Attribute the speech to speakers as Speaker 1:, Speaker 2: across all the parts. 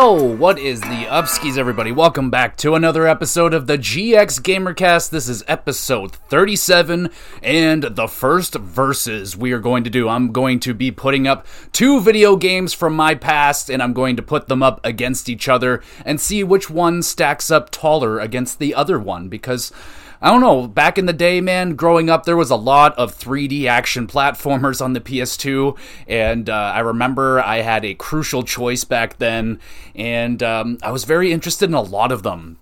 Speaker 1: Yo, what is the upskis, everybody? Welcome back to another episode of the GX Gamercast. This is episode 37 and the first verses we are going to do. I'm going to be putting up two video games from my past and I'm going to put them up against each other and see which one stacks up taller against the other one because I don't know, back in the day, man, growing up, there was a lot of 3D action platformers on the PS2, and uh, I remember I had a crucial choice back then, and um, I was very interested in a lot of them.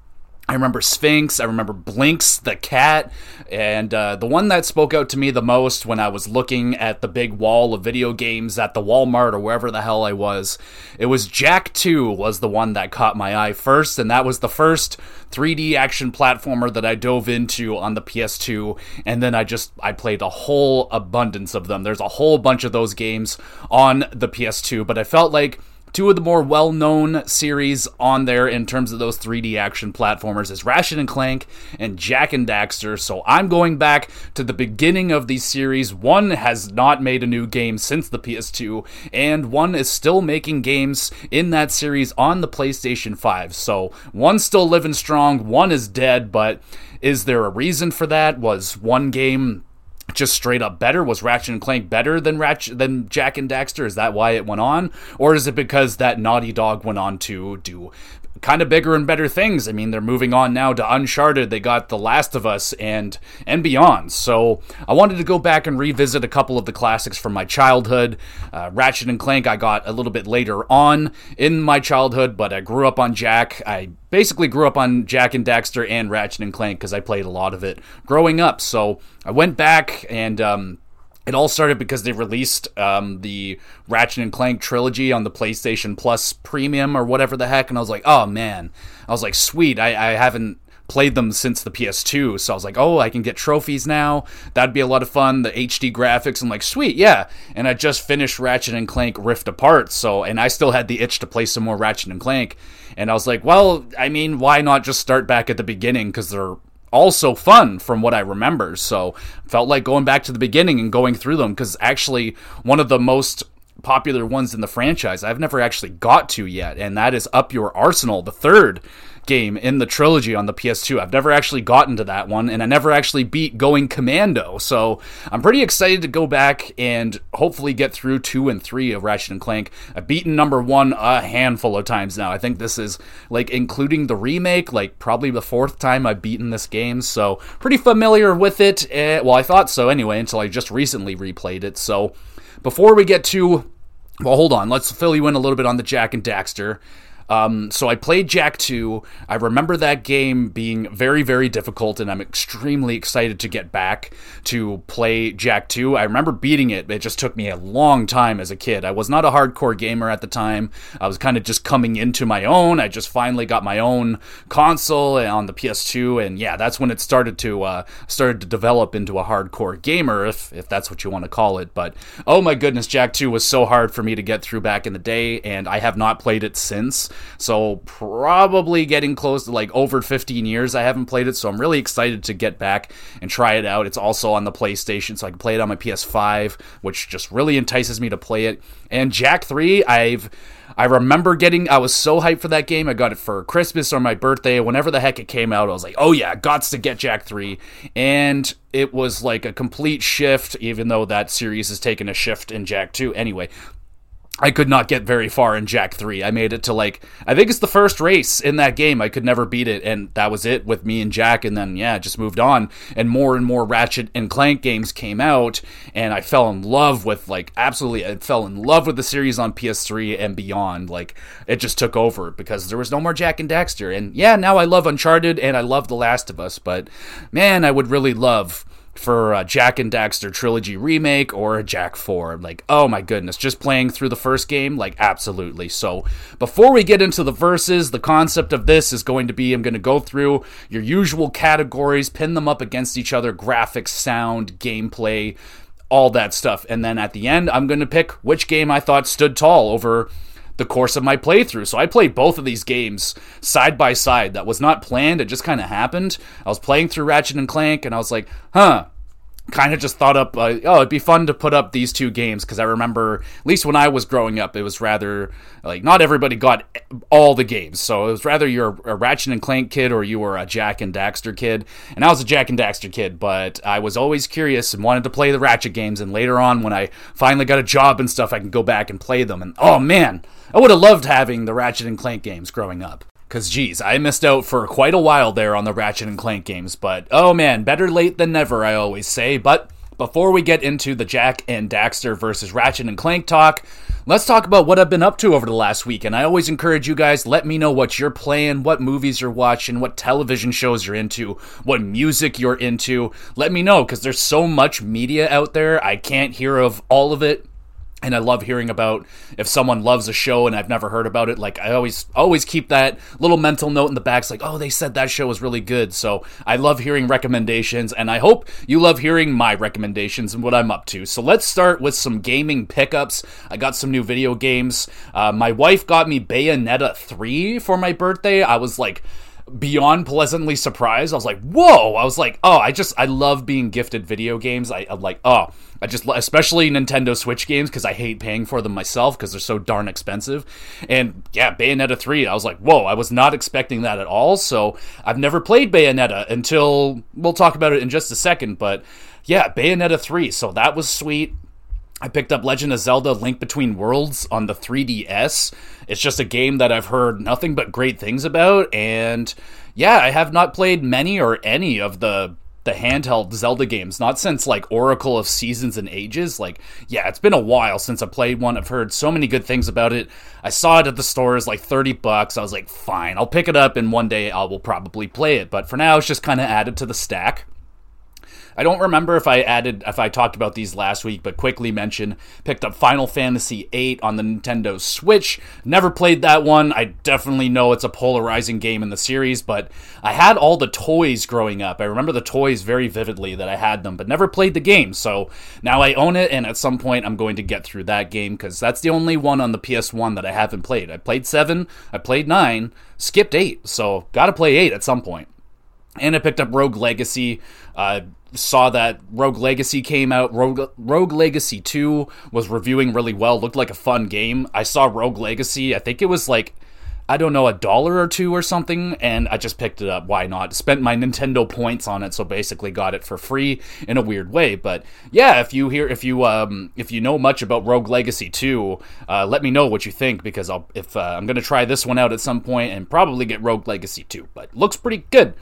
Speaker 1: I remember Sphinx. I remember Blinx the cat. And uh, the one that spoke out to me the most when I was looking at the big wall of video games at the Walmart or wherever the hell I was, it was Jak 2 was the one that caught my eye first. And that was the first 3D action platformer that I dove into on the PS2. And then I just, I played a whole abundance of them. There's a whole bunch of those games on the PS2. But I felt like Two of the more well known series on there in terms of those 3D action platformers is Ratchet and Clank and Jak and Daxter. So I'm going back to the beginning of these series. One has not made a new game since the PS2, and one is still making games in that series on the PlayStation 5. So one's still living strong, one is dead, but is there a reason for that? Was one game just straight up better? Was Ratchet and Clank better than Ratchet than Jak and Daxter? Is that why it went on, or is it because that Naughty Dog went on to do kind of bigger and better things. I mean, they're moving on now to Uncharted. They got The Last of Us and and beyond. So I wanted to go back and revisit a couple of the classics from my childhood. Uh, Ratchet and Clank I got a little bit later on in my childhood, but I grew up on Jak. I basically grew up on Jak and Daxter and Ratchet and Clank because I played a lot of it growing up. So I went back and. Um, it all started because they released um, the Ratchet and Clank trilogy on the PlayStation Plus Premium or whatever the heck, and I was like, oh man, I was like, sweet, I, I haven't played them since the PS2, so I was like, oh, I can get trophies now. That'd be a lot of fun. The HD graphics, I'm like, sweet, yeah. And I just finished Ratchet and Clank Rift Apart, so and I still had the itch to play some more Ratchet and Clank, and I was like, well, I mean, why not just start back at the beginning because they're also fun from what I remember. So felt like going back to the beginning and going through them because actually one of the most popular ones in the franchise I've never actually got to yet, and that is Up Your Arsenal, the third game in the trilogy on the PS2. I've never actually gotten to that one, and I never actually beat Going Commando. So I'm pretty excited to go back and hopefully get through two and three of Ratchet and Clank. I've beaten number one a handful of times now. I think this is like including the remake, like probably the fourth time I've beaten this game. So pretty familiar with it. Eh, well, I thought so anyway until I just recently replayed it. So before we get to well, hold on. Let's fill you in a little bit on the Jak and Daxter. Um, so I played Jak 2. I remember that game being very, very difficult, and I'm extremely excited to get back to play Jak 2. I remember beating it. It just took me a long time as a kid. I was not a hardcore gamer at the time. I was kind of just coming into my own. I just finally got my own console on the PS2, and yeah, that's when it started to uh, started to develop into a hardcore gamer, if if that's what you want to call it. But oh my goodness, Jak 2 was so hard for me to get through back in the day, and I have not played it since. So probably getting close to like over 15 years I haven't played it. So I'm really excited to get back and try it out. It's also on the PlayStation, so I can play it on my PS5, which just really entices me to play it. And Jak 3, I've I remember getting, I was so hyped for that game. I got it for Christmas or my birthday. Whenever the heck it came out, I was like, oh yeah, gots to get Jak 3. And it was like a complete shift, even though that series has taken a shift in Jak 2. Anyway, I could not get very far in Jak 3. I made it to like I think it's the first race in that game. I could never beat it and that was it with me and Jak. and then yeah, just moved on and more and more Ratchet and Clank games came out and I fell in love with like absolutely I fell in love with the series on PS3 and beyond. Like it just took over because there was no more Jak and Daxter and yeah, now I love Uncharted and I love The Last of Us, but man, I would really love for a Jak and Daxter trilogy remake or a Jak 4. Like, oh my goodness, just playing through the first game, like, absolutely. So, before we get into the verses, the concept of this is going to be I'm going to go through your usual categories, pin them up against each other graphics, sound, gameplay, all that stuff. And then at the end, I'm going to pick which game I thought stood tall over the course of my playthrough. So I played both of these games side by side. That was not planned, it just kind of happened. I was playing through Ratchet and Clank and I was like, huh, kind of just thought up, uh, oh, it'd be fun to put up these two games because I remember, at least when I was growing up, it was rather like not everybody got all the games. So it was rather you're a Ratchet and Clank kid or you were a Jak and Daxter kid. And I was a Jak and Daxter kid, but I was always curious and wanted to play the Ratchet games. And later on, when I finally got a job and stuff, I can go back and play them. And oh man, I would have loved having the Ratchet and Clank games growing up. Cause geez, I missed out for quite a while there on the Ratchet and Clank games, but oh man, better late than never, I always say. But before we get into the Jak and Daxter versus Ratchet and Clank talk, let's talk about what I've been up to over the last week. And I always encourage you guys, let me know what you're playing, what movies you're watching, what television shows you're into, what music you're into. Let me know, because there's so much media out there. I can't hear of all of it and I love hearing about if someone loves a show and I've never heard about it. Like I always always keep that little mental note in the back. It's like, oh, they said that show was really good. So I love hearing recommendations, and I hope you love hearing my recommendations and what I'm up to. So let's start with some gaming pickups. I got some new video games. Uh, my wife got me Bayonetta three for my birthday. I was like beyond pleasantly surprised. I was like, whoa! I was like, oh, I just I love being gifted video games. I, I'm like, oh, I just especially Nintendo Switch games because I hate paying for them myself because they're so darn expensive. And yeah, Bayonetta three, I was like, whoa! I was not expecting that at all. So I've never played Bayonetta until we'll talk about it in just a second. But yeah, Bayonetta three. So that was sweet. I picked up Legend of Zelda Link Between Worlds on the 3DS. It's just a game that I've heard nothing but great things about and yeah, I have not played many or any of the the handheld Zelda games, not since like Oracle of Seasons and Ages. Like, yeah, it's been a while since I played one. I've heard so many good things about it. I saw it at the stores like 30 bucks. I was like, fine, I'll pick it up and one day I will probably play it. But for now, it's just kind of added to the stack. I don't remember if I added if I talked about these last week, but quickly mention picked up Final Fantasy VIII on the Nintendo Switch. Never played that one. I definitely know it's a polarizing game in the series, but I had all the toys growing up. I remember the toys very vividly that I had them, but never played the game. So now I own it, and at some point I'm going to get through that game because that's the only one on the PS1 that I haven't played. I played seven, I played nine, skipped eight, so gotta play eight at some point and I picked up Rogue Legacy. Uh, saw that Rogue Legacy came out. Rogue, Rogue Legacy 2 was reviewing really well, looked like a fun game. I saw Rogue Legacy, I think it was like, I don't know, a dollar or two or something, and I just picked it up. Why not? Spent my Nintendo points on it, so basically got it for free in a weird way. But yeah, if you hear, if you um, if you know much about Rogue Legacy 2, uh, let me know what you think because I'll if uh, I'm gonna try this one out at some point and probably get Rogue Legacy 2. But looks pretty good.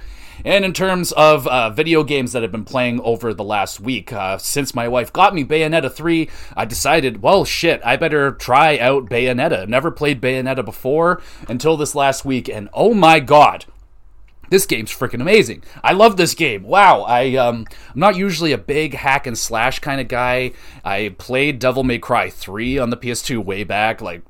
Speaker 1: And in terms of uh, video games that I've been playing over the last week, uh, since my wife got me Bayonetta 3, I decided, well, shit, I better try out Bayonetta. Never played Bayonetta before until this last week, and oh my god, this game's freaking amazing. I love this game. Wow, I um I'm not usually a big hack and slash kind of guy. I played Devil May Cry 3 on the PS2 way back like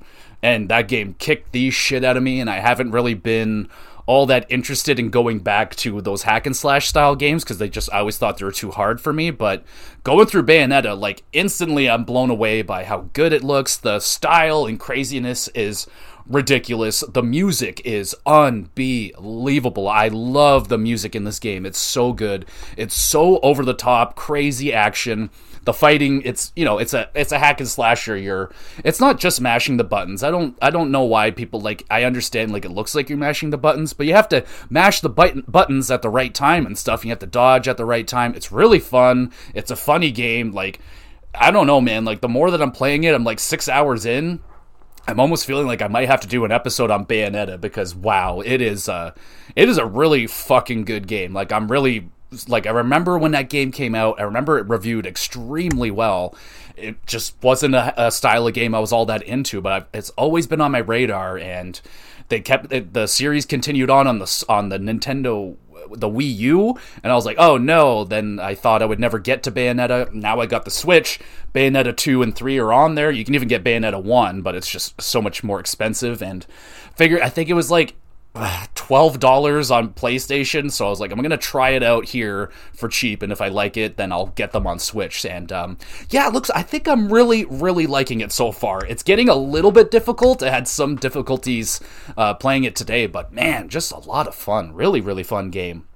Speaker 1: and that game kicked the shit out of me and I haven't really been all that interested in going back to those hack and slash style games because they just I always thought they were too hard for me. But going through Bayonetta, like instantly, I'm blown away by how good it looks. The style and craziness is ridiculous. The music is unbelievable. I love the music in this game. It's so good. It's so over the top, crazy action the fighting it's you know it's a it's a hack and slasher. You're it's not just mashing the buttons. I don't i don't know why people like i understand like it looks like you're mashing the buttons but you have to mash the button, buttons at the right time and stuff. You have to dodge at the right time. It's really fun. It's a funny game. Like i don't know man. Like the more that i'm playing it i'm like six hours in I'm almost feeling like I might have to do an episode on Bayonetta because wow, it is uh it is a really fucking good game. Like I'm really like I remember when that game came out. I remember it reviewed extremely well. It just wasn't a, a style of game I was all that into, but I've, it's always been on my radar. And they kept it, the series continued on on the on the Nintendo the Wii U, and I was like, oh no. Then I thought I would never get to Bayonetta. Now I got the Switch. Bayonetta two and three are on there. You can even get Bayonetta one, but it's just so much more expensive. And figure I think it was like twelve dollars on PlayStation, so I was like, I'm gonna try it out here for cheap, and if I like it, then I'll get them on Switch. And um, yeah, it looks. I think I'm really, really liking it so far. It's getting a little bit difficult. I had some difficulties uh, playing it today, but man, just a lot of fun. Really, really fun game.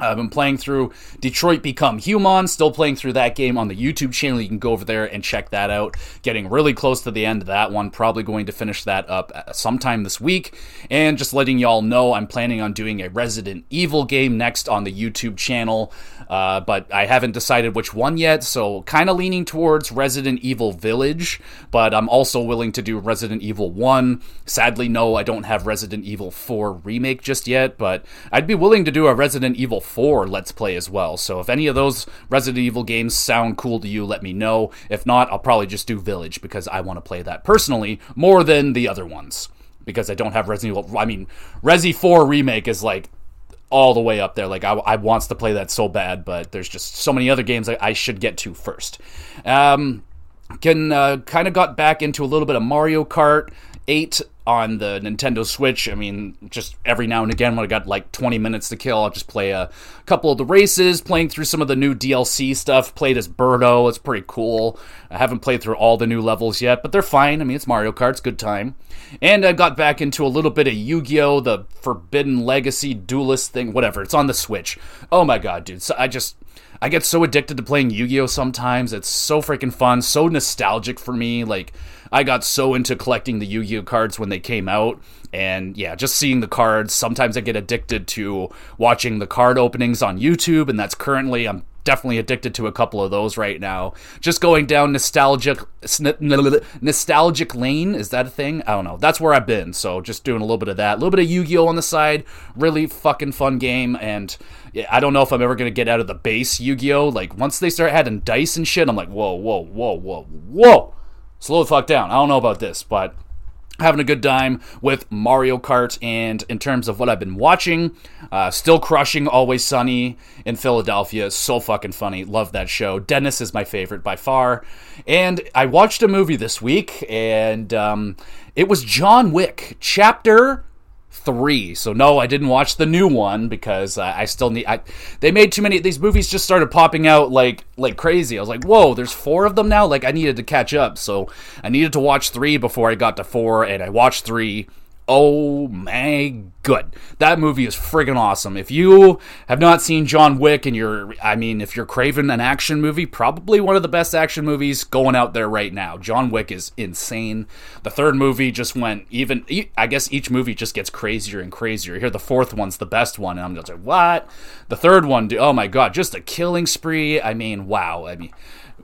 Speaker 1: I've been playing through Detroit Become Human, still playing through that game on the YouTube channel. You can go over there and check that out. Getting really close to the end of that one. Probably going to finish that up sometime this week. And just letting y'all know, I'm planning on doing a Resident Evil game next on the YouTube channel. Uh, but I haven't decided which one yet, so kind of leaning towards Resident Evil Village. But I'm also willing to do Resident Evil 1. Sadly, no, I don't have Resident Evil 4 Remake just yet, but I'd be willing to do a Resident Evil 4 Let's Play as well. So if any of those Resident Evil games sound cool to you, let me know. If not, I'll probably just do Village because I want to play that personally more than the other ones. Because I don't have Resident Evil. I mean, Resi 4 Remake is like all the way up there. Like I, I wants to play that so bad, but there's just so many other games I, I should get to first. Um, can uh, kind of got back into a little bit of Mario Kart 8 on the Nintendo Switch. I mean, just every now and again when I got like 20 minutes to kill, I'll just play a couple of the races, playing through some of the new DLC stuff. Played as Birdo, it's pretty cool. I haven't played through all the new levels yet, but they're fine. I mean, it's Mario Kart, it's good time. And I got back into a little bit of Yu Gi Oh! the Forbidden Legacy Duelist thing, whatever. It's on the Switch. Oh my god, dude. So I just. I get so addicted to playing Yu Gi Oh! sometimes. It's so freaking fun, so nostalgic for me. Like, I got so into collecting the Yu Gi Oh cards when they came out, and yeah, just seeing the cards. Sometimes I get addicted to watching the card openings on YouTube, and that's currently I'm definitely addicted to a couple of those right now. Just going down nostalgic nostalgic lane is that a thing? I don't know. That's where I've been. So just doing a little bit of that, a little bit of Yu-Gi-Oh on the side. Really fucking fun game, and I don't know if I'm ever gonna get out of the base Yu-Gi-Oh. Like once they start adding dice and shit, I'm like, whoa, whoa, whoa, whoa, whoa slow the fuck down. I don't know about this, but having a good time with Mario Kart. And in terms of what I've been watching, uh, still crushing Always Sunny in Philadelphia. So fucking funny. Love that show. Dennis is my favorite by far. And I watched a movie this week, and um, it was John Wick, chapter three. So no, I didn't watch the new one because uh, I still need. I, they made too many. These movies just started popping out like like crazy. I was like, whoa, there's four of them now. Like I needed to catch up, so I needed to watch three before I got to four, and I watched three oh my good. That movie is friggin' awesome. If you have not seen John Wick and you're, I mean, if you're craving an action movie, probably one of the best action movies going out there right now. John Wick is insane. The third movie just went even, I guess each movie just gets crazier and crazier. Here, the fourth one's the best one, and I'm just like, what? The third one, oh my god, just a killing spree. I mean, wow. I mean,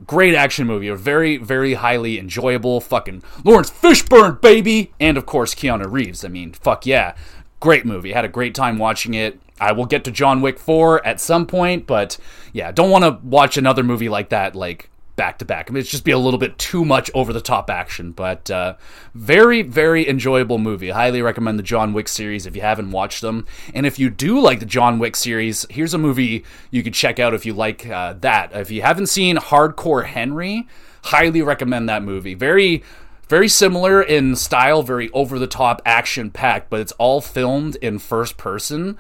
Speaker 1: Great action movie, a very, very highly enjoyable fucking Laurence Fishburne, baby! And of course, Keanu Reeves. I mean, fuck yeah. Great movie. Had a great time watching it. I will get to John Wick 4 at some point, but yeah, don't want to watch another movie like that, like back to back. I mean, it's just be a little bit too much over the top action, but uh, very, very enjoyable movie. Highly recommend the John Wick series if you haven't watched them. And if you do like the John Wick series, here's a movie you could check out if you like uh, that. If you haven't seen Hardcore Henry, highly recommend that movie. Very. Very similar in style, very over the top, action packed, but it's all filmed in first person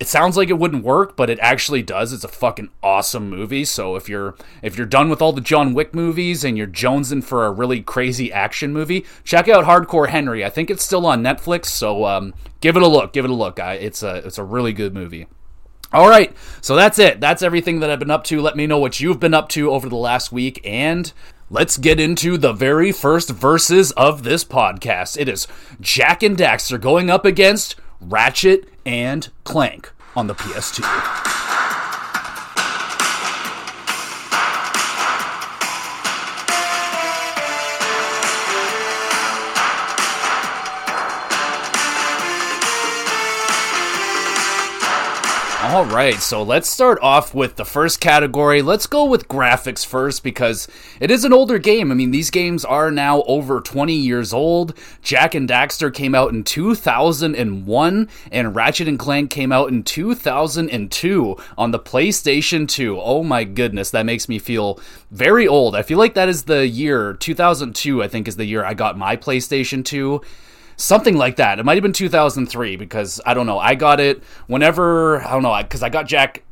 Speaker 1: it sounds like it wouldn't work, but it actually does. It's a fucking awesome movie. So if you're if you're done with all the John Wick movies and you're jonesing for a really crazy action movie, check out Hardcore Henry. I think it's still on Netflix, so um, give it a look. Give it a look. I, it's a it's a really good movie. All right, so that's it. That's everything that I've been up to. Let me know what you've been up to over the last week, and let's get into the very first verses of this podcast. It is Jak and Daxter going up against Ratchet and Clank on the PS2. All right, so let's start off with the first category. Let's go with graphics first because it is an older game. I mean, these games are now over 20 years old. Jak and Daxter came out in 2001 and Ratchet and Clank came out in 2002 on the PlayStation 2. Oh my goodness, that makes me feel very old. I feel like that is the year 2002, I think is the year I got my PlayStation 2 something like that. It might have been 2003 because I don't know. I got it whenever I don't know because I got Jak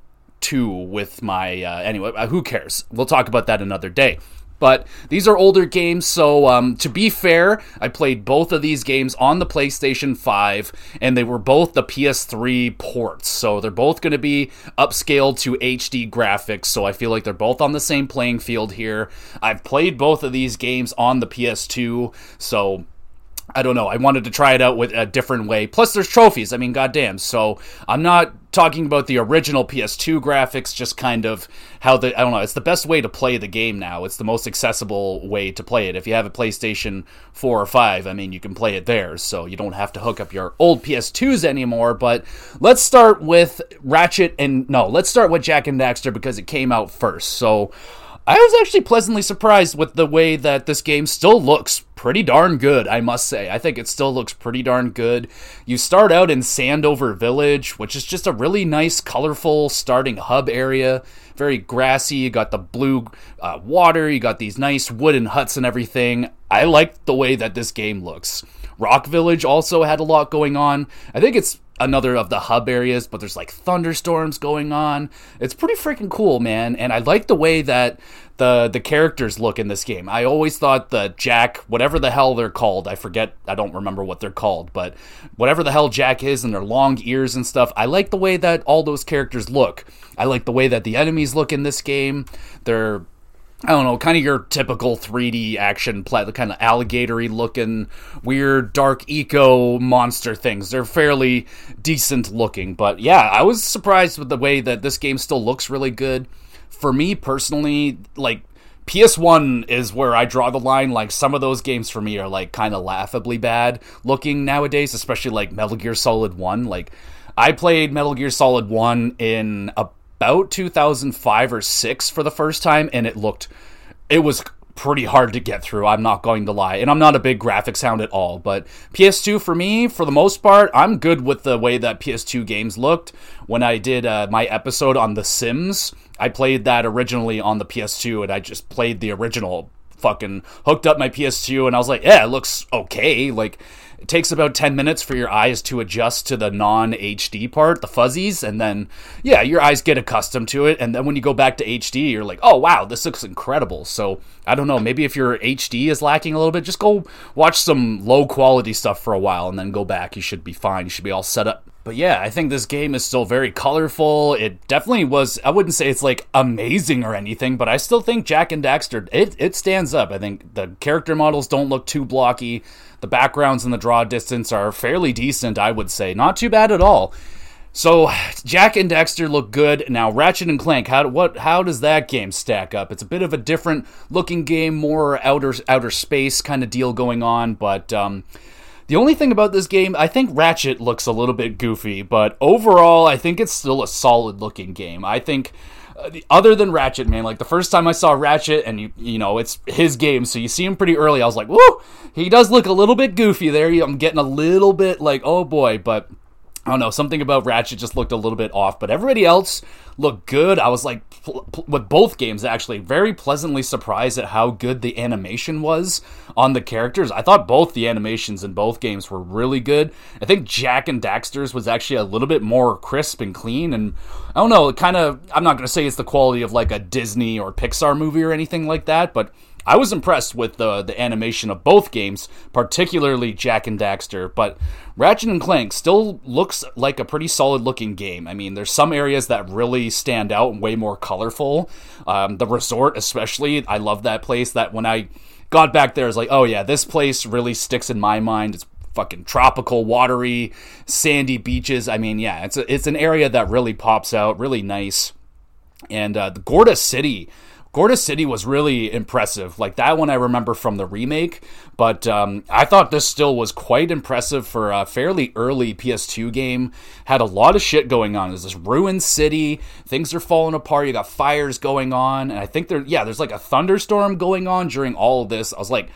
Speaker 1: two with my uh, anyway. Uh, who cares? We'll talk about that another day. But these are older games, so um, to be fair, I played both of these games on the PlayStation 5, and they were both the PS3 ports. So they're both going to be upscaled to HD graphics, so I feel like they're both on the same playing field here. I've played both of these games on the PS2, so I don't know. I wanted to try it out with a different way. Plus, there's trophies. I mean, goddamn. So I'm not talking about the original PS2 graphics, just kind of how the I don't know. It's the best way to play the game now. It's the most accessible way to play it. If you have a PlayStation 4 or 5, I mean, you can play it there, so you don't have to hook up your old PS2s anymore. But let's start with Ratchet and no, let's start with Jak and Daxter because it came out first. So. I was actually pleasantly surprised with the way that this game still looks pretty darn good, I must say. I think it still looks pretty darn good. You start out in Sandover Village, which is just a really nice, colorful starting hub area. Very grassy. You got the blue uh, water. You got these nice wooden huts and everything. I like the way that this game looks. Rock Village also had a lot going on. I think it's another of the hub areas, but there's like thunderstorms going on. It's pretty freaking cool, man. And I like the way that the the characters look in this game. I always thought the Jak, whatever the hell they're called, I forget, I don't remember what they're called, but whatever the hell Jak is and their long ears and stuff, I like the way that all those characters look. I like the way that the enemies look in this game. They're I don't know, kind of your typical 3D action play, the kind of alligatory looking, weird, dark eco monster things. They're fairly decent looking, but yeah, I was surprised with the way that this game still looks really good. For me personally, like PS1 is where I draw the line. Like some of those games for me are like kind of laughably bad looking nowadays, especially like Metal Gear Solid 1. Like I played Metal Gear Solid 1 in a about 2005 or 6 for the first time and it looked it was pretty hard to get through i'm not going to lie. And i'm not a big graphics hound at all but ps2 for me for the most part i'm good with the way that ps2 games looked. When i did uh, my episode on the sims i played that originally on the ps2 and i just played the original fucking hooked up my ps2 and i was like yeah it looks okay like it takes about 10 minutes for your eyes to adjust to the non HD part, the fuzzies, and then, yeah, your eyes get accustomed to it. And then when you go back to HD, you're like, oh, wow, this looks incredible. So, I don't know, maybe if your HD is lacking a little bit, just go watch some low quality stuff for a while and then go back. You should be fine. You should be all set up. But yeah, I think this game is still very colorful. It definitely was, I wouldn't say it's like amazing or anything, but I still think Jak and Daxter, it, it stands up. I think the character models don't look too blocky. The backgrounds and the draw distance are fairly decent, I would say. Not too bad at all. So Jak and Daxter look good. Now Ratchet and Clank, how what how does that game stack up? It's a bit of a different looking game, more outer outer space kind of deal going on, but um, the only thing about this game, I think Ratchet looks a little bit goofy, but overall, I think it's still a solid looking game. I think uh, other than Ratchet, man, like the first time I saw Ratchet, and you you know it's his game, so you see him pretty early. I was like, whoa, he does look a little bit goofy there. I'm getting a little bit like, oh boy, but I don't know, something about Ratchet just looked a little bit off, but everybody else looked good. I was like, pl- pl- with both games, actually, very pleasantly surprised at how good the animation was on the characters. I thought both the animations in both games were really good. I think Jak and Daxter's was actually a little bit more crisp and clean, and I don't know, kind of, I'm not going to say it's the quality of like a Disney or Pixar movie or anything like that, but I was impressed with the the animation of both games, particularly Jak and Daxter, but Ratchet and Clank still looks like a pretty solid looking game. I mean, there's some areas that really stand out and way more colorful. Um, the resort, especially, I love that place. That when I got back there, I was like, oh yeah, this place really sticks in my mind. It's fucking tropical, watery, sandy beaches. I mean, yeah, it's a, it's an area that really pops out, really nice. And uh, the Gorda City Gorda City was really impressive. Like that one I remember from the remake, but um, I thought this still was quite impressive for a fairly early PS2 game. Had a lot of shit going on. There's this ruined city, things are falling apart, you got fires going on, and I think there, yeah, there's like a thunderstorm going on during all of this. I was like,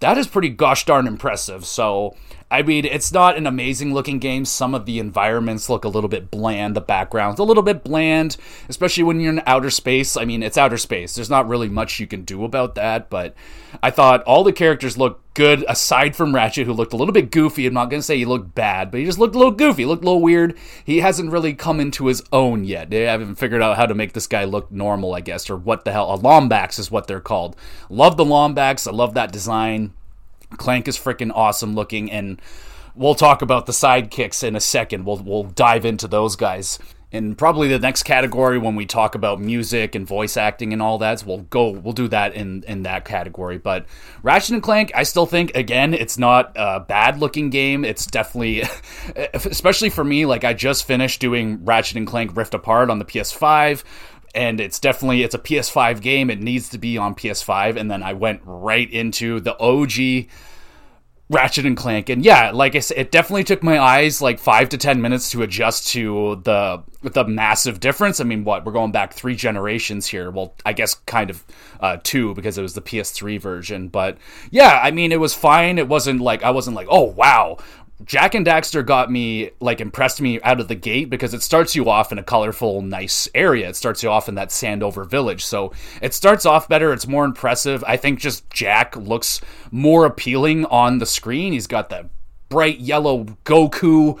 Speaker 1: that is pretty gosh darn impressive. So I mean, it's not an amazing looking game. Some of the environments look a little bit bland. The background's a little bit bland, especially when you're in outer space. I mean, it's outer space. There's not really much you can do about that, but I thought all the characters looked good aside from Ratchet, who looked a little bit goofy. I'm not going to say he looked bad, but he just looked a little goofy, looked a little weird. He hasn't really come into his own yet. They haven't figured out how to make this guy look normal, I guess, or what the hell. A Lombax is what they're called. Love the Lombax. I love that design. Clank is freaking awesome looking, and we'll talk about the sidekicks in a second. We'll we'll dive into those guys. And probably the next category when we talk about music and voice acting and all that, we'll go we'll do that in in that category. But Ratchet and Clank, I still think again, it's not a bad looking game. It's definitely especially for me, like I just finished doing Ratchet and Clank Rift Apart on the PS5 and it's definitely it's a PS5 game. It needs to be on PS5. And then I went right into the OG Ratchet and Clank, and yeah, like I said, it definitely took my eyes like five to ten minutes to adjust to the the massive difference. I mean, what we're going back three generations here. Well, I guess kind of uh, two because it was the PS3 version, but yeah, I mean, it was fine. It wasn't like I wasn't like, oh wow, Jak and Daxter got me like impressed me out of the gate because it starts you off in a colorful, nice area. It starts you off in that Sandover village. So it starts off better, it's more impressive. I think just Jak looks more appealing on the screen. He's got that bright yellow Goku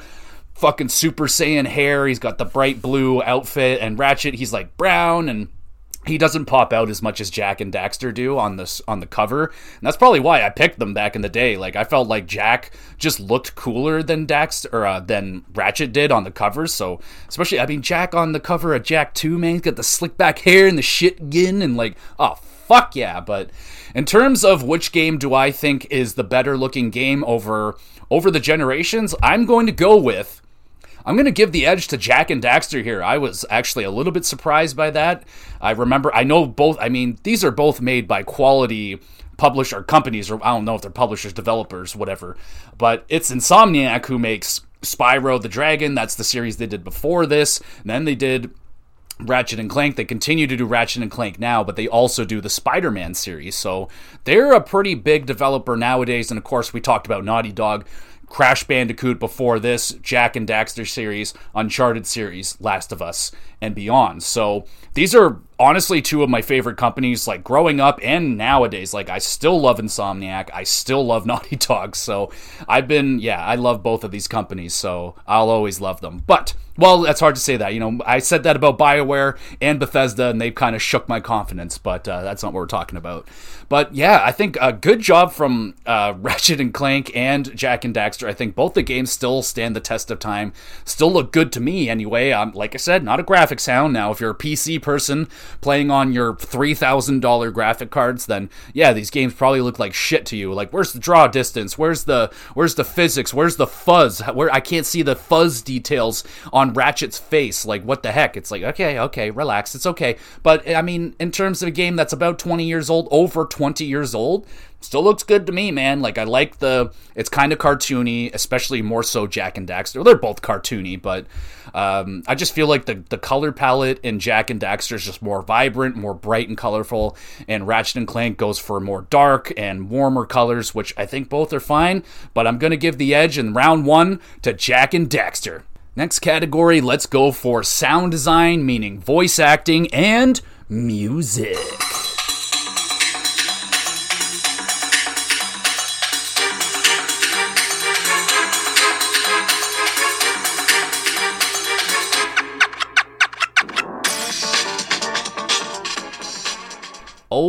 Speaker 1: fucking Super Saiyan hair. He's got the bright blue outfit and Ratchet, he's like brown and he doesn't pop out as much as Jak and Daxter do on this on the cover, and that's probably why I picked them back in the day. Like I felt like Jak just looked cooler than Daxter or uh, than Ratchet did on the covers. So especially, I mean, Jak on the cover of Jak Two, man, he's got the slick back hair and the shit gin, and like, oh fuck yeah! But in terms of which game do I think is the better looking game over over the generations, I'm going to go with I'm going to give the edge to Jak and Daxter here. I was actually a little bit surprised by that. I remember, I know both, I mean, these are both made by quality publisher companies, or I don't know if they're publishers, developers, whatever. But it's Insomniac who makes Spyro the Dragon. That's the series they did before this. And then they did Ratchet and Clank. They continue to do Ratchet and Clank now, but they also do the Spider Man series. So they're a pretty big developer nowadays. And of course, we talked about Naughty Dog. Crash Bandicoot before this, Jak and Daxter series, Uncharted series, Last of Us, and beyond. So these are honestly two of my favorite companies, like growing up and nowadays. Like I still love Insomniac, I still love Naughty Dog. So I've been, yeah, I love both of these companies. So I'll always love them. But well, that's hard to say that. You know, I said that about BioWare and Bethesda, and they kind of shook my confidence, but uh, that's not what we're talking about. But yeah, I think a good job from uh, Ratchet and Clank and jak and Daxter. I think both the games still stand the test of time, still look good to me anyway. Um, like I said, not a graphic sound. Now, if you're a PC person playing on your $3,000 graphic cards, then yeah, these games probably look like shit to you. Like, where's the draw distance? Where's the where's the physics? Where's the fuzz? Where I can't see the fuzz details on Ratchet's face. Like, what the heck? It's like, okay, okay, relax, it's okay. But I mean, in terms of a game that's about 20 years old, over 20 years old, still looks good to me, man. Like, I like the, it's kind of cartoony, especially more so Jak and Daxter. They're both cartoony, but um, I just feel like the, the color palette in Jak and Daxter is just more vibrant, more bright and colorful, and Ratchet and Clank goes for more dark and warmer colors, which I think both are fine, but I'm to give the edge in round one to Jak and Daxter. Next category, let's go for sound design, meaning voice acting and music.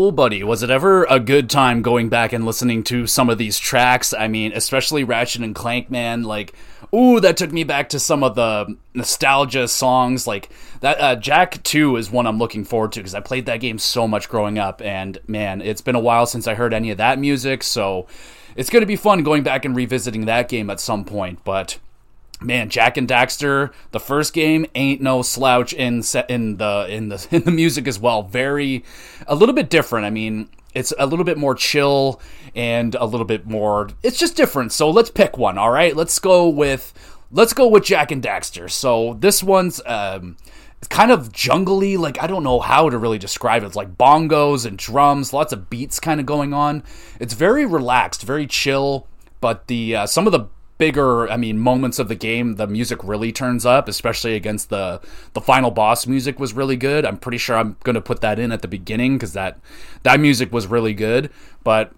Speaker 1: Oh, buddy, was it ever a good time going back and listening to some of these tracks? I mean, especially Ratchet and Clank, man. Like, ooh, that took me back to some of the nostalgia songs. Like that, uh, Jak Two is one I'm looking forward to because I played that game so much growing up, and man, it's been a while since I heard any of that music. So it's going to be fun going back and revisiting that game at some point. But man, Jak and Daxter, the first game ain't no slouch in in the in the in the music as well. Very a little bit different. I mean, it's a little bit more chill and a little bit more it's just different. So let's pick one, all right? Let's go with let's go with Jak and Daxter. So this one's um it's kind of jungly, like I don't know how to really describe it. It's like bongos and drums, lots of beats kind of going on. It's very relaxed, very chill, but the uh, some of the bigger, I mean, moments of the game, the music really turns up, especially against the the final boss. Music was really good. I'm pretty sure I'm going to put that in at the beginning because that that music was really good. But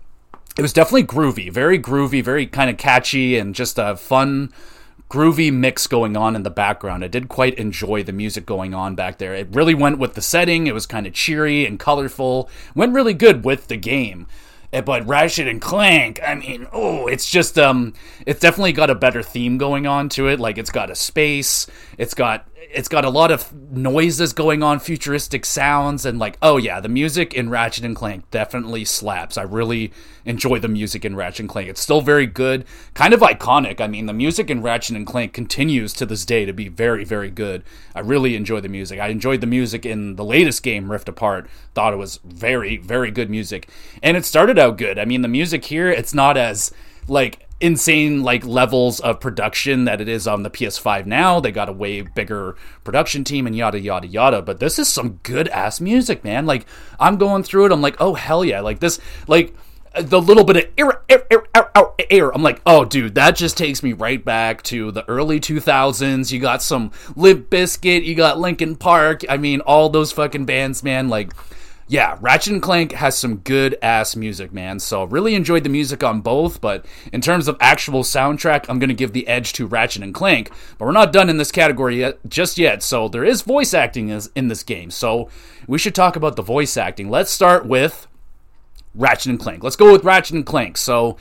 Speaker 1: it was definitely groovy, very groovy, very kind of catchy, and just a fun groovy mix going on in the background. I did quite enjoy the music going on back there. It really went with the setting. It was kind of cheery and colorful. Went really good with the game. Eh, but Ratchet and Clank, I mean, oh, it's just um it's definitely got a better theme going on to it. Like it's got a space, it's got it's got a lot of noises going on, futuristic sounds, and like, oh yeah, the music in Ratchet and Clank definitely slaps. I really enjoy the music in Ratchet and Clank. It's still very good, kind of iconic. I mean, the music in Ratchet and Clank continues to this day to be very, very good. I really enjoy the music. I enjoyed the music in the latest game, Rift Apart. Thought it was very, very good music, and it started out good. I mean, the music here, it's not as like insane like levels of production that it is on the PS5 now. They got a way bigger production team and yada yada yada. But this is some good ass music, man. Like I'm going through it, I'm like, oh hell yeah! Like this, like the little bit of air, air, air, air, air, I'm like, oh, dude, that just takes me right back to the early 2000s. You got some Limp Bizkit, you got Linkin Park. I mean, all those fucking bands, man. Like, yeah, Ratchet and Clank has some good ass music, man. So really enjoyed the music on both, but in terms of actual soundtrack, I'm gonna give the edge to Ratchet and Clank. But we're not done in this category yet, just yet. So there is voice acting in this game. So we should talk about the voice acting. Let's start with Ratchet and Clank. Let's go with Ratchet and Clank. So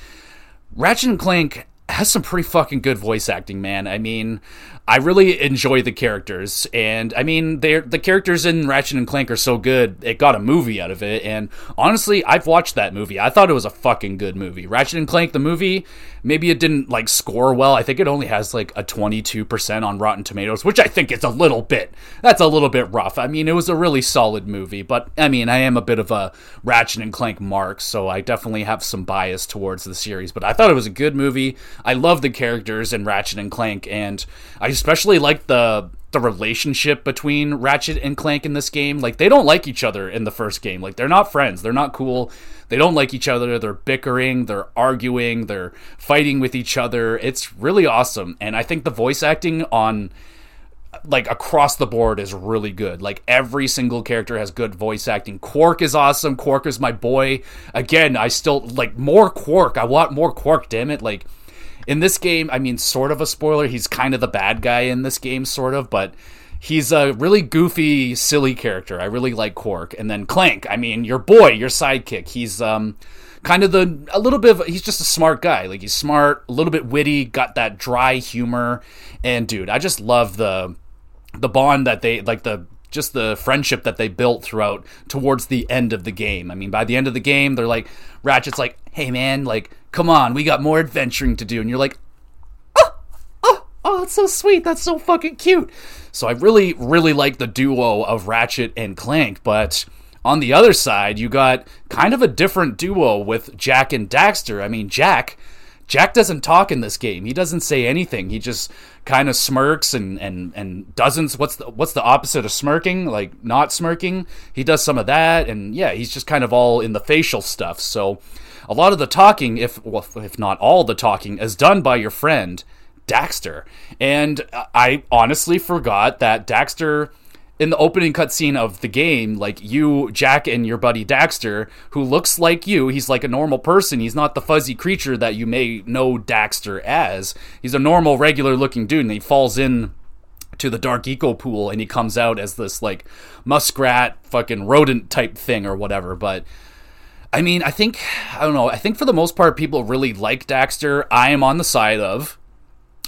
Speaker 1: Ratchet and Clank has some pretty fucking good voice acting, man. I mean, I really enjoy the characters, and I mean, they're the characters in Ratchet and Clank are so good. It got a movie out of it, and honestly, I've watched that movie. I thought it was a fucking good movie. Ratchet and Clank, the movie, maybe it didn't like score well. I think it only has like a twenty two percent on Rotten Tomatoes, which I think is a little bit. That's a little bit rough. I mean, it was a really solid movie, but I mean, I am a bit of a Ratchet and Clank mark, so I definitely have some bias towards the series. But I thought it was a good movie. I love the characters in Ratchet and Clank, and I especially like the the relationship between Ratchet and Clank in this game. Like they don't like each other in the first game. Like they're not friends. They're not cool. They don't like each other. They're bickering, they're arguing, they're fighting with each other. It's really awesome. And I think the voice acting on like across the board is really good. Like every single character has good voice acting. Qwark is awesome. Qwark is my boy. Again, I still like more Qwark. I want more Qwark, damn it. Like in this game, I mean, sort of a spoiler. He's kind of the bad guy in this game, sort of, but he's a really goofy, silly character. I really like Qwark. And then Clank, I mean, your boy, your sidekick. He's um kind of the a little bit of he's just a smart guy. Like he's smart, a little bit witty, got that dry humor. And dude, I just love the the bond that they like the just the friendship that they built throughout towards the end of the game. I mean, by the end of the game, they're like Ratchet's like, "Hey man, like come on, we got more adventuring to do." And you're like, "Oh, oh, oh, that's so sweet. That's so fucking cute." So I really really like the duo of Ratchet and Clank, but on the other side, you got kind of a different duo with Jak and Daxter. I mean, Jak, Jak doesn't talk in this game. He doesn't say anything. He just kind of smirks and and and doesn't. What's the what's the opposite of smirking? Like not smirking. He does some of that, and yeah, he's just kind of all in the facial stuff. So a lot of the talking, if well, if not all the talking, is done by your friend Daxter. And I honestly forgot that Daxter in the opening cutscene of the game, like you, Jak, and your buddy Daxter, who looks like you, he's like a normal person. He's not the fuzzy creature that you may know Daxter as. He's a normal, regular looking dude, and he falls in to the dark eco pool and he comes out as this like muskrat fucking rodent type thing or whatever. But I mean, I think I don't know. I think for the most part, people really like Daxter. I am on the side of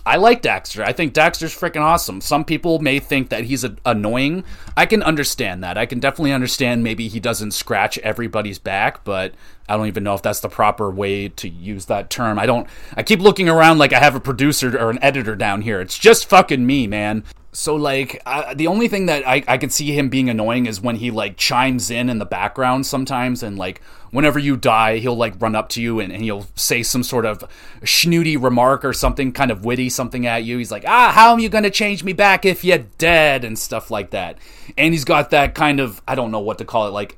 Speaker 1: I like Daxter. I think Daxter's freaking awesome. Some people may think that he's a- annoying. I can understand that. I can definitely understand maybe he doesn't scratch everybody's back, but I don't even know if that's the proper way to use that term. I don't. I keep looking around like I have a producer or an editor down here. It's just fucking me, man. So like I, the only thing that I, I could see him being annoying is when he like chimes in in the background sometimes and like whenever you die he'll like run up to you and, and he'll say some sort of snooty remark or something kind of witty something at you. He's like ah how am you gonna change me back if you're dead? and stuff like that. And he's got that kind of I don't know what to call it like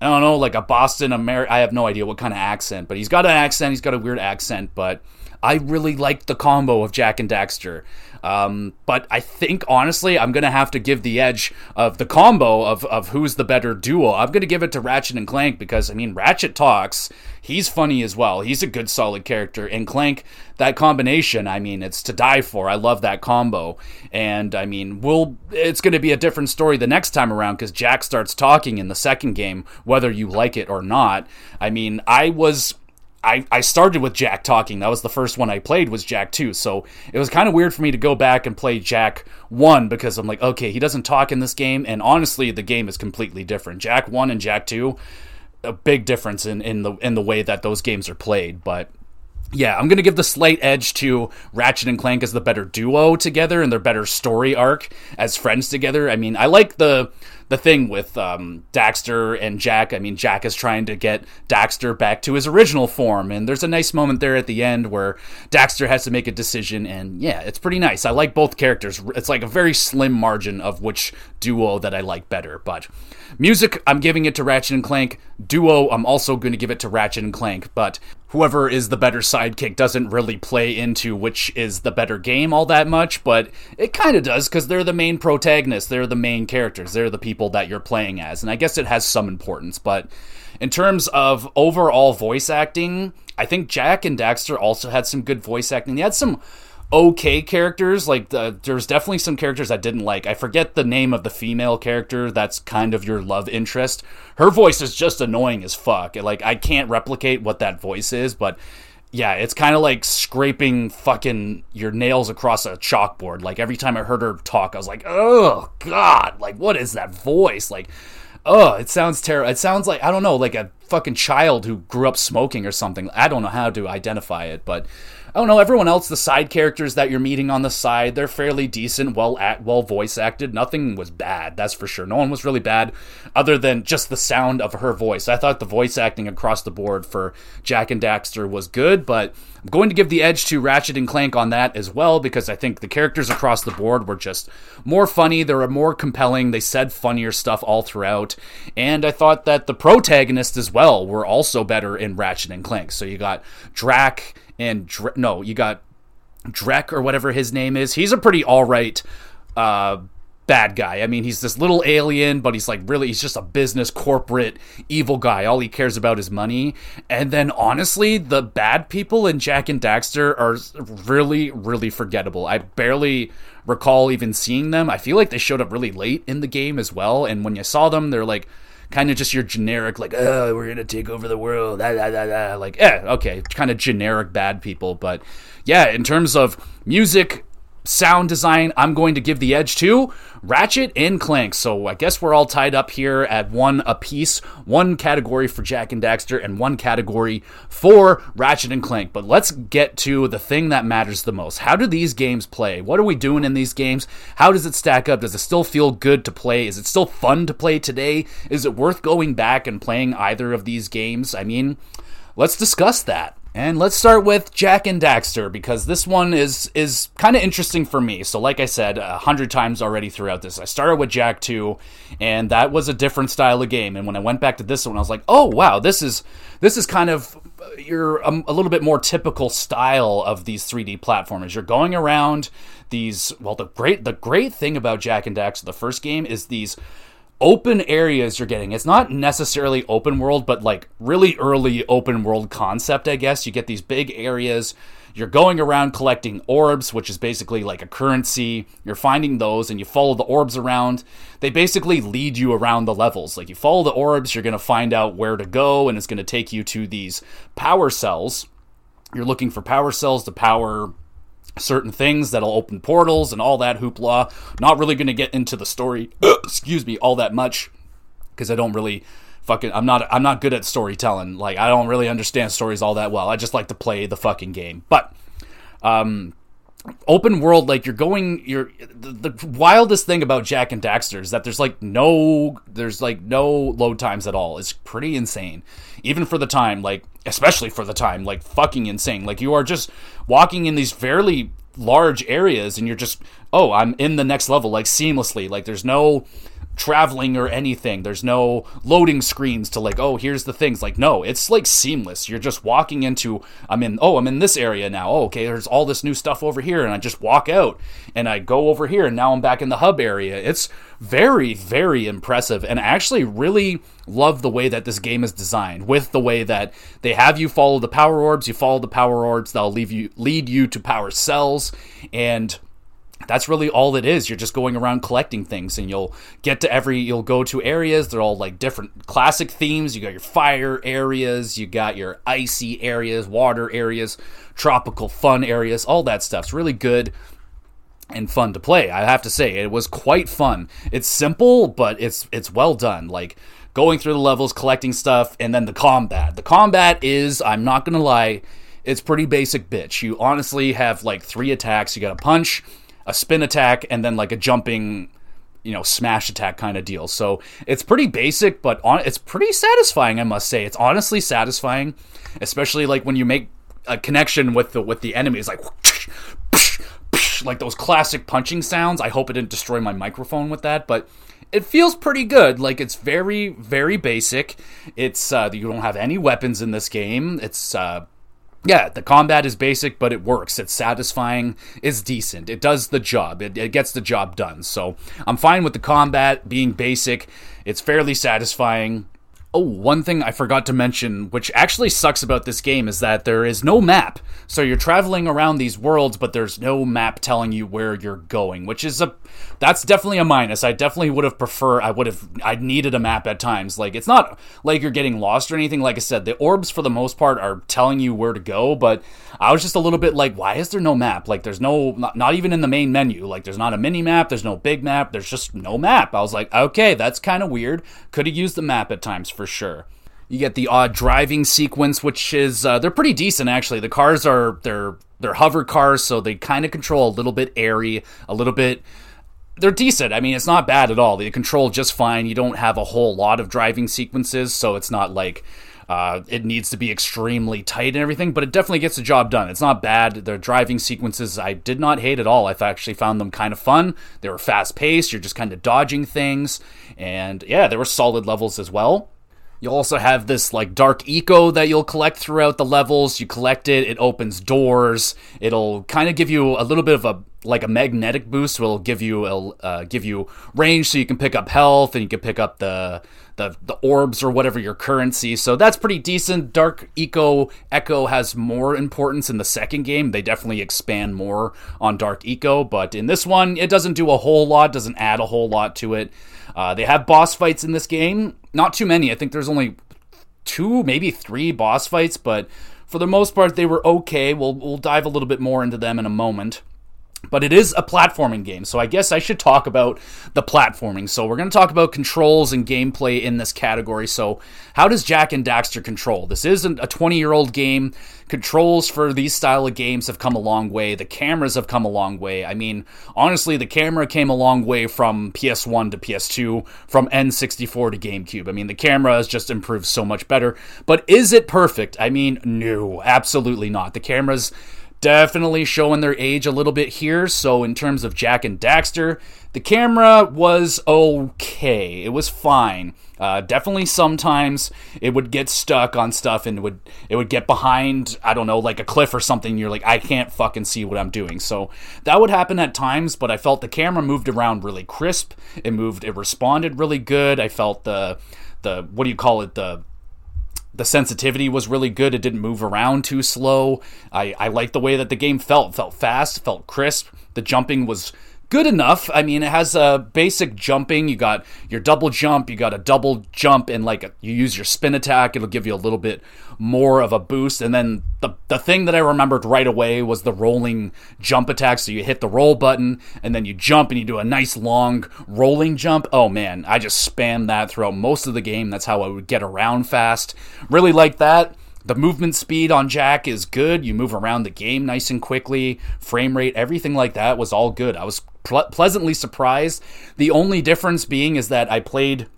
Speaker 1: I don't know like a Boston American I have no idea what kind of accent but he's got an accent he's got a weird accent but I really liked the combo of Jak and Daxter. Um, but I think honestly, I'm gonna have to give the edge of the combo of of who's the better duo. I'm gonna give it to Ratchet and Clank because I mean Ratchet talks. He's funny as well. He's a good solid character. And Clank, that combination, I mean, it's to die for. I love that combo. And I mean, we'll it's gonna be a different story the next time around because Jak starts talking in the second game, whether you like it or not. I mean, I was I, I started with Jak talking. That was the first one I played was Jak 2. So it was kind of weird for me to go back and play Jak 1 because I'm like, okay, he doesn't talk in this game. And honestly, the game is completely different. Jak 1 and Jak 2, a big difference in, in the in the way that those games are played. But yeah, I'm gonna give the slight edge to Ratchet and Clank as the better duo together and their better story arc as friends together. I mean, I like the the thing with um, Daxter and Jak. I mean, Jak is trying to get Daxter back to his original form, and there's a nice moment there at the end where Daxter has to make a decision, and yeah, it's pretty nice. I like both characters. It's like a very slim margin of which duo that I like better, but music, I'm giving it to Ratchet and Clank. Duo, I'm also going to give it to Ratchet and Clank, but whoever is the better sidekick doesn't really play into which is the better game all that much, but it kind of does because they're the main protagonists, they're the main characters, they're the people that you're playing as, and I guess it has some importance, but in terms of overall voice acting, I think Jak and Daxter also had some good voice acting. They had some okay characters. Like the, there's definitely some characters I didn't like. I forget the name of the female character that's kind of your love interest. Her voice is just annoying as fuck. Like I can't replicate what that voice is, but yeah, it's kind of like scraping fucking your nails across a chalkboard. Like every time I heard her talk, I was like, "Oh god, like what is that voice?" Like oh, it sounds terrible. It sounds like I don't know, like a fucking child who grew up smoking or something. I don't know how to identify it, but Oh, I don't know. Everyone else, the side characters that you're meeting on the side, they're fairly decent, well act, well voice acted. Nothing was bad, that's for sure. No one was really bad, other than just the sound of her voice. I thought the voice acting across the board for Jak and Daxter was good, but I'm going to give the edge to Ratchet and Clank on that as well because I think the characters across the board were just more funny. They were more compelling. They said funnier stuff all throughout, and I thought that the protagonists as well were also better in Ratchet and Clank. So you got Drac and no, you got Drek or whatever his name is. He's a pretty all right uh, bad guy. I mean, he's this little alien, but he's like really, he's just a business corporate evil guy. All he cares about is money. And then honestly, the bad people in Jak and Daxter are really, really forgettable. I barely recall even seeing them. I feel like they showed up really late in the game as well. And when you saw them, they're like, kind of just your generic like oh we're gonna take over the world like yeah okay kind of generic bad people but yeah in terms of music sound design, I'm going to give the edge to Ratchet and Clank. So I guess we're all tied up here at one apiece, one category for Jak and Daxter, and one category for Ratchet and Clank. But let's get to the thing that matters the most. How do these games play? What are we doing in these games? How does it stack up? Does it still feel good to play? Is it still fun to play today? Is it worth going back and playing either of these games? I mean, let's discuss that. And let's start with Jak and Daxter because this one is is kind of interesting for me. So, like I said a hundred times already throughout this, I started with Jak Two, and that was a different style of game. And when I went back to this one, I was like, oh wow, this is this is kind of uh, you're a, um, a little bit more typical style of these 3D platformers. You're going around these. Well, the great the great thing about Jak and Daxter, the first game, is these open areas you're getting. It's not necessarily open world, but like really early open world concept, I guess. You get these big areas. You're going around collecting orbs, which is basically like a currency. You're finding those and you follow the orbs around. They basically lead you around the levels. Like you follow the orbs, you're going to find out where to go, and it's going to take you to these power cells. You're looking for power cells to power certain things that'll open portals and all that hoopla. Not really going to get into the story, excuse me, all that much because I don't really fucking I'm not I'm not good at storytelling. Like I don't really understand stories all that well. I just like to play the fucking game. But um open world like you're going you're the, the, wildest thing about jak and Daxter is that there's like no there's like no load times at all. It's pretty insane. Even for the time like especially for the time like fucking insane. Like you are just walking in these fairly large areas and you're just oh i'm in the next level like seamlessly. Like there's no traveling or anything. There's no loading screens to like, oh, here's the things. Like, no, it's like seamless. You're just walking into, I'm in, oh, I'm in this area now. Oh, okay, there's all this new stuff over here. And I just walk out and I go over here and now I'm back in the hub area. It's very, very impressive. And I actually really love the way that this game is designed with the way that they have you follow the power orbs. You follow the power orbs, they'll leave you, lead you to power cells. And that's really all it is. You're just going around collecting things, and you'll get to every. You'll go to areas. They're all like different classic themes. You got your fire areas, you got your icy areas, water areas, tropical fun areas. All that stuff's really good and fun to play. I have to say, it was quite fun. It's simple, but it's it's well done. Like going through the levels, collecting stuff, and then the combat. The combat is, I'm not gonna lie, it's pretty basic bitch. You honestly have like three attacks. You got a punch a spin attack and then like a jumping you know smash attack kind of deal. So it's pretty basic but on it's pretty satisfying i must say. It's honestly satisfying especially like when you make a connection with the with the enemies like like those classic punching sounds. I hope it didn't destroy my microphone with that but it feels pretty good. Like it's very very basic. It's uh you don't have any weapons in this game. It's uh yeah, the combat is basic, but it works. It's satisfying. It's decent. It does the job. It, it, gets the job done. So I'm fine with the combat being basic. It's fairly satisfying. Oh, one thing I forgot to mention, which actually sucks about this game, is that there is no map. So you're traveling around these worlds, but there's no map telling you where you're going, which is a that's definitely a minus. I definitely would have preferred I would have I needed a map at times. Like it's not like you're getting lost or anything. Like I said, the orbs for the most part are telling you where to go, but I was just a little bit like, why is there no map? Like there's no not, not even in the main menu. Like there's not a mini map, there's no big map, there's just no map. I was like, okay, that's kind of weird. Could have used the map at times for for sure. You get the odd driving sequence, which is uh, they're pretty decent actually. The cars are they're they're hover cars, so they kind of control a little bit airy, a little bit. They're decent. I mean, it's not bad at all. They control just fine. You don't have a whole lot of driving sequences, so it's not like uh, it needs to be extremely tight and everything, but it definitely gets the job done. It's not bad. The driving sequences I did not hate at all. I actually found them kind of fun. They were fast paced. You're just kind of dodging things, and yeah, there were solid levels as well. You'll also have this like dark eco that you'll collect throughout the levels. You collect it, it opens doors. It'll kind of give you a little bit of a like a magnetic boost. Will give you a uh, give you range, so you can pick up health and you can pick up the the the orbs or whatever your currency. So that's pretty decent. Dark Eco Echo has more importance in the second game. They definitely expand more on Dark Eco, but in this one, it doesn't do a whole lot. Doesn't add a whole lot to it. Uh, they have boss fights in this game. Not too many. I think there's only two, maybe three boss fights, but for the most part, they were okay. We'll, we'll dive a little bit more into them in a moment. But it is a platforming game, so I guess I should talk about the platforming. So we're going to talk about controls and gameplay in this category. So how does Jak and Daxter control? This isn't a 20-year-old game. Controls for these style of games have come a long way. The cameras have come a long way. I mean, honestly, the camera came a long way from PS1 to PS2, from N64 to GameCube. I mean, the camera has just improved so much better. But is it perfect? I mean, no, absolutely not. The camera's definitely showing their age a little bit here. So, in terms of Jak and Daxter, the camera was okay. It was fine. Uh, definitely sometimes it would get stuck on stuff and it would it would get behind I don't know like a cliff or something. You're like I can't fucking see what I'm doing. So that would happen at times, but I felt the camera moved around really crisp. It moved. It responded really good. I felt the the what do you call it the the sensitivity was really good. It didn't move around too slow. I, I liked the way that the game felt. felt fast, felt crisp. The jumping was good enough. I mean, it has a basic jumping. You got your double jump, you got a double jump, and like a, you use your spin attack. It'll give you a little bit more of a boost. And then the the thing that I remembered right away was the rolling jump attack. So you hit the roll button, and then you jump, and you do a nice long rolling jump. Oh man, I just spammed that throughout most of the game. That's how I would get around fast. Really like that. The movement speed on Jak is good. You move around the game nice and quickly. Frame rate, everything like that was all good. I was ple- pleasantly surprised. The only difference being is that I played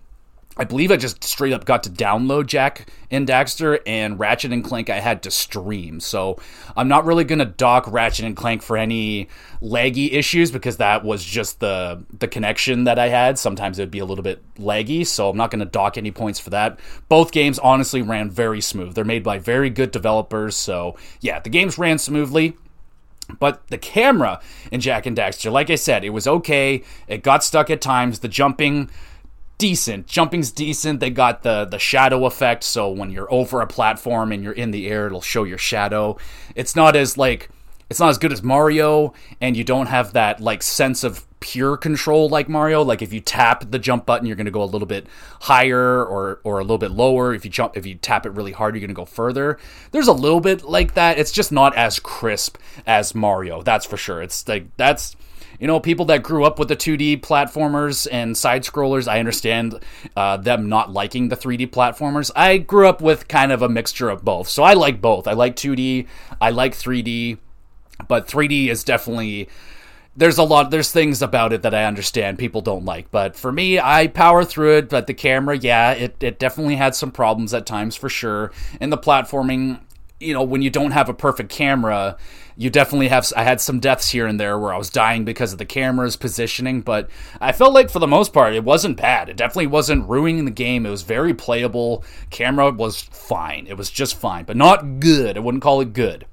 Speaker 1: I believe I just straight up got to download Jak and Daxter and Ratchet and Clank I had to stream. So I'm not really to dock Ratchet and Clank for any laggy issues because that was just the the connection that I had. Sometimes it would be a little bit laggy, so I'm not to dock any points for that. Both games honestly ran very smooth. They're made by very good developers, so yeah, the games ran smoothly. But the camera in Jak and Daxter, like I said, it was okay. It got stuck at times. The jumping decent. Jumping's decent. They got the the shadow effect, so when you're over a platform and you're in the air, it'll show your shadow. It's not as like it's not as good as Mario, and you don't have that like sense of pure control like Mario. Like if you tap the jump button, you're going to go a little bit higher or or a little bit lower. If you jump, if you tap it really hard, you're going to go further. There's a little bit like that. It's just not as crisp as Mario. That's for sure. It's like that's you know, people that grew up with the 2D platformers and side scrollers, I understand uh, them not liking the 3D platformers. I grew up with kind of a mixture of both. So I like both. I like 2D, I like 3D, but 3D is definitely there's a lot there's things about it that I understand people don't like, but for me, I power through it. But the camera, yeah, it, it definitely had some problems at times for sure. And the platforming, you know, when you don't have a perfect camera, you definitely have. I had some deaths here and there where I was dying because of the camera's positioning, but I felt like for the most part it wasn't bad. It definitely wasn't ruining the game. It was very playable. Camera was fine. It was just fine, but not good. I wouldn't call it good.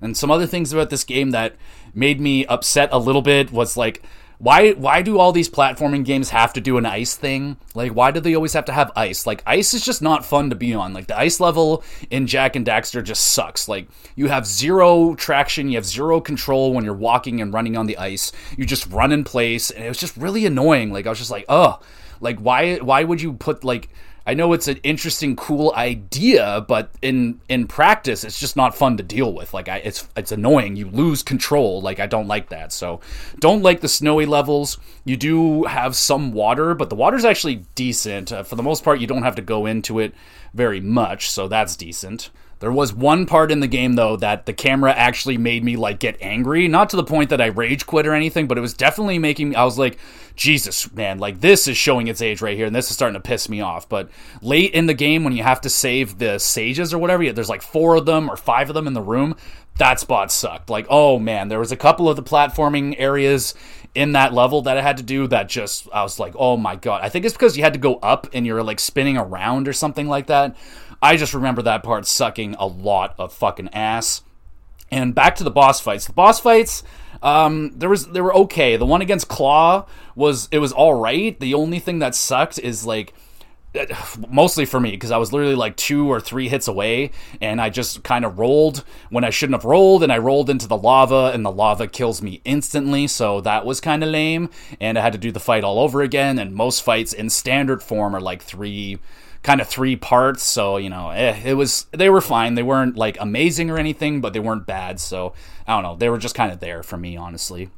Speaker 1: And some other things about this game that made me upset a little bit was like why why do all these platforming games have to do an ice thing? Like why do they always have to have ice? Like ice is just not fun to be on. Like the ice level in Jak and Daxter just sucks. Like you have zero traction, you have zero control when you're walking and running on the ice. You just run in place and it was just really annoying. Like I was just like, "Oh, like why why would you put like I know it's an interesting, cool idea, but in in practice, it's just not fun to deal with. Like, I, it's it's annoying. You lose control. Like, I don't like that. So, don't like the snowy levels. You do have some water, but the water's actually decent. Uh, for the most part, you don't have to go into it very much, so that's decent. There was one part in the game though that the camera actually made me like get angry, not to the point that I rage quit or anything, but it was definitely making me I was like, Jesus, man, like this is showing its age right here and this is starting to piss me off. But late in the game when you have to save the sages or whatever, there's like 4 of them or 5 of them in the room, that spot sucked. Like, oh man, there was a couple of the platforming areas in that level that I had to do that just I was like, "Oh my god." I think it's because you had to go up and you're like spinning around or something like that. I just remember that part sucking a lot of fucking ass. And back to the boss fights. The boss fights, um, there was they were okay. The one against Claw was it was all right. The only thing that sucked is like mostly for me because I was literally like two or three hits away and I just kind of rolled when I shouldn't have rolled and I rolled into the lava and the lava kills me instantly so that was kind of lame and I had to do the fight all over again and most fights in standard form are like three kind of three parts. So you know, eh, it was they were fine. They weren't like amazing or anything, but they weren't bad. So I don't know. They were just kind of there for me, honestly.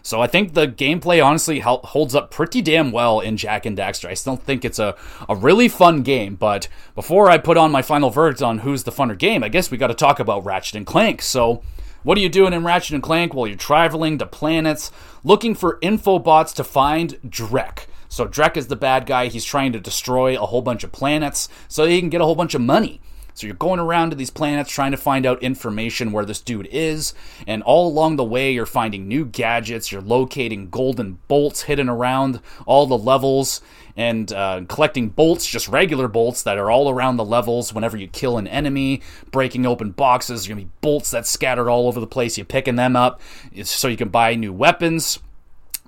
Speaker 1: So I think the gameplay honestly holds up pretty damn well in Jak and Daxter. I still think it's a, a really fun game, but before I put on my final verdict on who's the funner game, I guess we got to talk about Ratchet and Clank. So what are you doing in Ratchet and Clank while you're traveling to planets looking for infobots to find Drek? So Drek is the bad guy. He's trying to destroy a whole bunch of planets so he can get a whole bunch of money. So you're going around to these planets trying to find out information where this dude is, and all along the way you're finding new gadgets, you're locating golden bolts hidden around all the levels, and uh, collecting bolts, just regular bolts that are all around the levels whenever you kill an enemy, breaking open boxes, you're gonna be bolts that scattered all over the place, you're picking them up so you can buy new weapons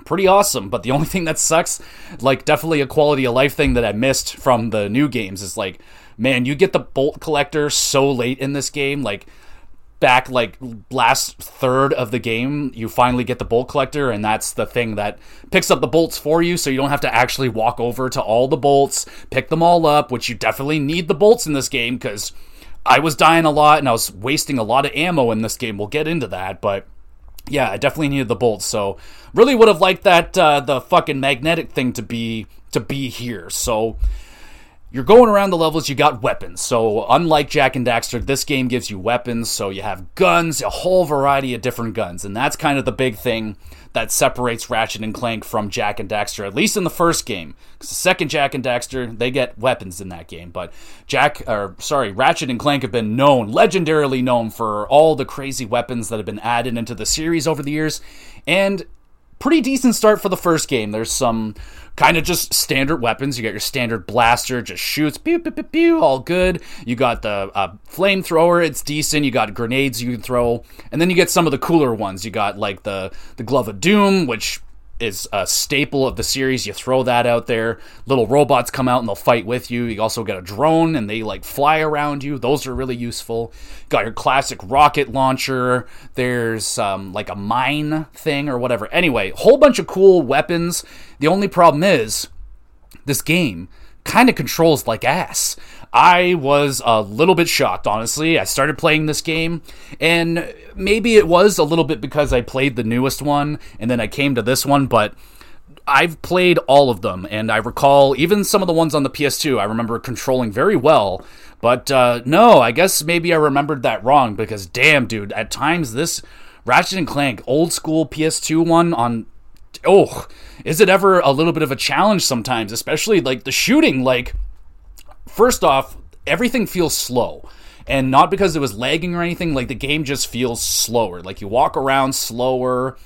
Speaker 1: pretty awesome. But the only thing that sucks, like definitely a quality of life thing that I missed from the new games is like, man, you get the bolt collector so late in this game, like back like last third of the game you finally get the bolt collector and that's the thing that picks up the bolts for you so you don't have to actually walk over to all the bolts pick them all up which you definitely need the bolts in this game because i was dying a lot and i was wasting a lot of ammo in this game we'll get into that but yeah, I definitely needed the bolts. So really would have liked that uh, the fucking magnetic thing to be to be here. So you're going around the levels, you got weapons. So, unlike Jak and Daxter, this game gives you weapons. So, you have guns, a whole variety of different guns. And that's kind of the big thing that separates Ratchet and Clank from Jak and Daxter, at least in the first game. Because the second Jak and Daxter, they get weapons in that game. But Jak, or sorry, Ratchet and Clank have been known, legendarily known, for all the crazy weapons that have been added into the series over the years. And pretty decent start for the first game. There's some kind of just standard weapons. You got your standard blaster, just shoots, pew, pew, pew, pew, all good. You got the uh, flamethrower, it's decent. You got grenades you can throw, and then you get some of the cooler ones. You got like the the glove of doom, which is a staple of the series. You throw that out there. Little robots come out and they'll fight with you. You also get a drone and they like fly around you. Those are really useful. Got your classic rocket launcher. There's um, like a mine thing or whatever. Anyway, whole bunch of cool weapons. The only problem is this game kind of controls like ass. I was a little bit shocked, honestly. I started playing this game, and maybe it was a little bit because I played the newest one, and then I came to this one, but I've played all of them, and I recall even some of the ones on the PS2, I remember controlling very well. But uh, no, I guess maybe I remembered that wrong because damn, dude, at times this Ratchet and Clank old school PS2 one on oh, is it ever a little bit of a challenge sometimes, especially like the shooting like first off, everything feels slow. And not because it was lagging or anything, like the game just feels slower. Like you walk around slower,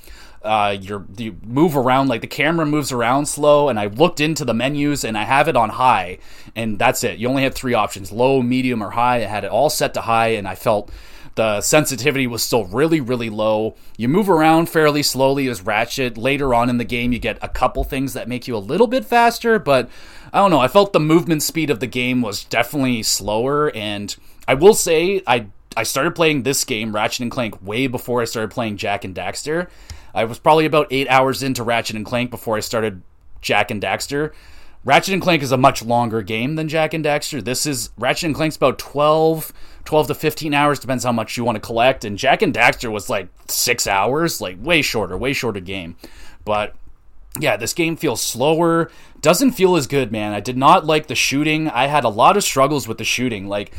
Speaker 1: uh, you you move around like the camera moves around slow and i looked into the menus and i have it on high and that's it you only have three options low medium or high i had it all set to high and i felt the sensitivity was still really really low you move around fairly slowly as ratchet later on in the game you get a couple things that make you a little bit faster but I don't know. I felt the movement speed of the game was definitely slower, and I will say I I started playing this game, Ratchet and Clank, way before I started playing Jak and Daxter. I was probably about eight hours into Ratchet and Clank before I started Jak and Daxter. Ratchet and Clank is a much longer game than Jak and Daxter. This is Ratchet and Clank's about 12, 12 to 15 hours, depends how much you want to collect. And Jak and Daxter was like six hours, like way shorter, way shorter game. But yeah, this game feels slower, doesn't feel as good, man. I did not like the shooting. I had a lot of struggles with the shooting. Like,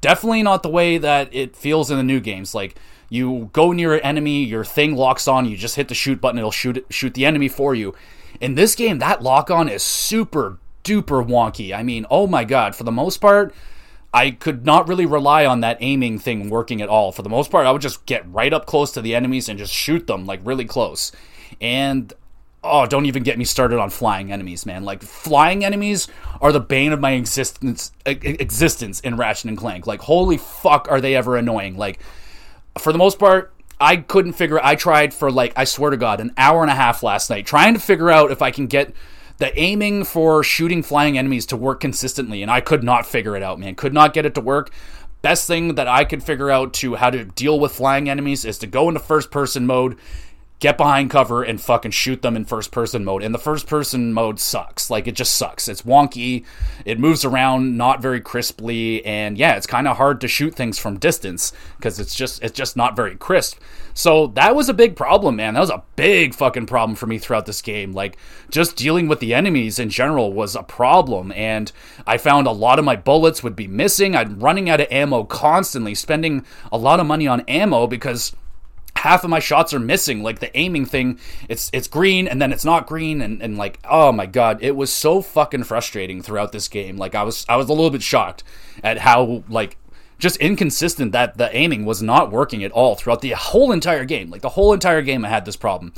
Speaker 1: definitely not the way that it feels in the new games. Like, you go near an enemy, your thing locks on, you just hit the shoot button, it'll shoot shoot the enemy for you. In this game, that lock on is super duper wonky. I mean, oh my god, for the most part, I could not really rely on that aiming thing working at all. For the most part, I would just get right up close to the enemies and just shoot them like really close. And oh, don't even get me started on flying enemies, man. Like flying enemies are the bane of my existence existence in Ratchet and Clank. Like holy fuck are they ever annoying. Like for the most part, I couldn't figure I tried for like I swear to god an hour and a half last night trying to figure out if I can get the aiming for shooting flying enemies to work consistently and I could not figure it out, man. Could not get it to work. Best thing that I could figure out to how to deal with flying enemies is to go into first person mode get behind cover and fucking shoot them in first person mode. And the first person mode sucks. Like it just sucks. It's wonky. It moves around not very crisply and yeah, it's kind of hard to shoot things from distance because it's just it's just not very crisp. So that was a big problem, man. That was a big fucking problem for me throughout this game. Like just dealing with the enemies in general was a problem and I found a lot of my bullets would be missing. I'm running out of ammo constantly, spending a lot of money on ammo because half of my shots are missing like the aiming thing it's it's green and then it's not green and, and like oh my god it was so fucking frustrating throughout this game. Like i was i was a little bit shocked at how like just inconsistent that the aiming was not working at all throughout the whole entire game. Like the whole entire game i had this problem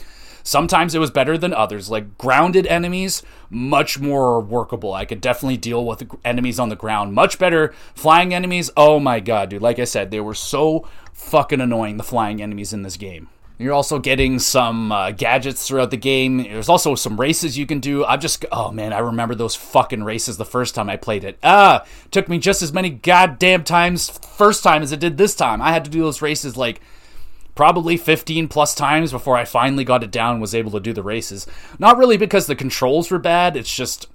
Speaker 1: Sometimes it was better than others. Like grounded enemies, much more workable. I could definitely deal with enemies on the ground. Much better. Flying enemies, oh my god, dude. Like I said, they were so fucking annoying, the flying enemies in this game. You're also getting some uh, gadgets throughout the game. There's also some races you can do. I'm just, oh man, I remember those fucking races the first time I played it. Ah, took me just as many goddamn times first time as it did this time. I had to do those races like probably 15 plus times before I finally got it down and was able to do the races. Not really because the controls were bad, it's just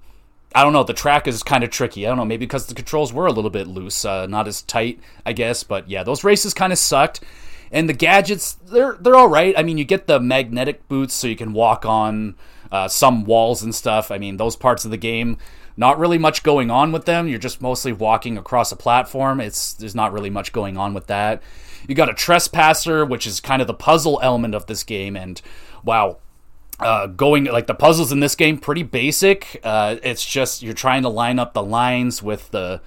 Speaker 1: I don't know, the track is kind of tricky. I don't know, maybe because the controls were a little bit loose, uh, not as tight, I guess, but yeah, those races kind of sucked. And the gadgets, they're they're all right. I mean, you get the magnetic boots so you can walk on uh, some walls and stuff. I mean, those parts of the game not really much going on with them. You're just mostly walking across a platform. It's there's not really much going on with that. You got a trespasser, which is kind of the puzzle element of this game, and wow, uh, going like the puzzles in this game pretty basic. Uh, it's just you're trying to line up the lines with the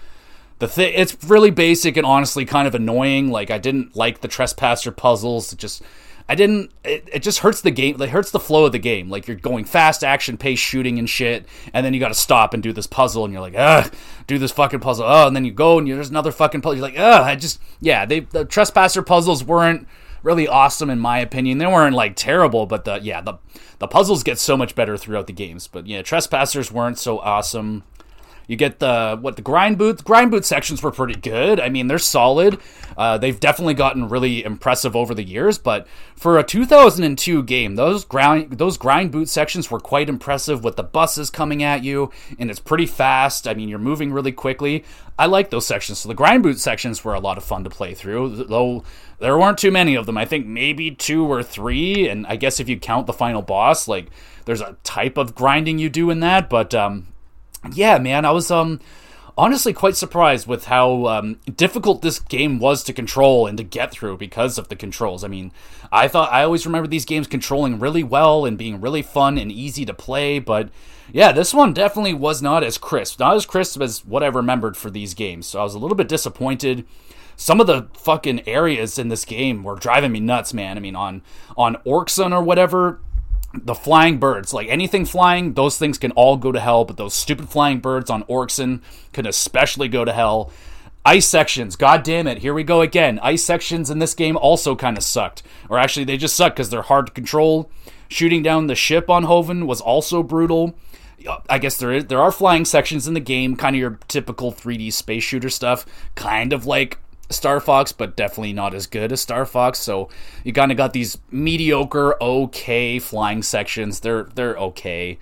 Speaker 1: the thing. It's really basic and honestly kind of annoying. Like I didn't like the trespasser puzzles. It just I didn't. It, it just hurts the game. It hurts the flow of the game. Like you're going fast, action pace, shooting and shit, and then you got to stop and do this puzzle, and you're like, ugh, do this fucking puzzle. Oh, and then you go and you, there's another fucking puzzle. You're like, ugh, I just yeah. They the trespasser puzzles weren't really awesome in my opinion. They weren't like terrible, but the yeah the the puzzles get so much better throughout the games. But yeah, trespassers weren't so awesome. You get the what the grind boot grind boot sections were pretty good. I mean, they're solid. Uh, they've definitely gotten really impressive over the years, but for a 2002 game, those grind those grind boot sections were quite impressive with the buses coming at you, and it's pretty fast. I mean, you're moving really quickly. I like those sections. So the grind boot sections were a lot of fun to play through, though there weren't too many of them. I think maybe two or three, and I guess if you count the final boss, like there's a type of grinding you do in that, but um, yeah, man, I was um honestly quite surprised with how um, difficult this game was to control and to get through because of the controls. I mean, I thought I always remember these games controlling really well and being really fun and easy to play, but yeah, this one definitely was not as crisp, not as crisp as what I remembered for these games. So I was a little bit disappointed. Some of the fucking areas in this game were driving me nuts, man. I mean, on on Orxon or whatever, the flying birds, like anything flying, those things can all go to hell, but those stupid flying birds on Orxon can especially go to hell. Ice sections, god damn it, here we go again. Ice sections in this game also kind of sucked. Or actually, they just suck because they're hard to control. Shooting down the ship on Hoven was also brutal. I guess there is there are flying sections in the game, kind of your typical 3D space shooter stuff, kind of like Star Fox, but definitely not as good as Star Fox. So you kind of got these mediocre, okay flying sections. They're they're okay.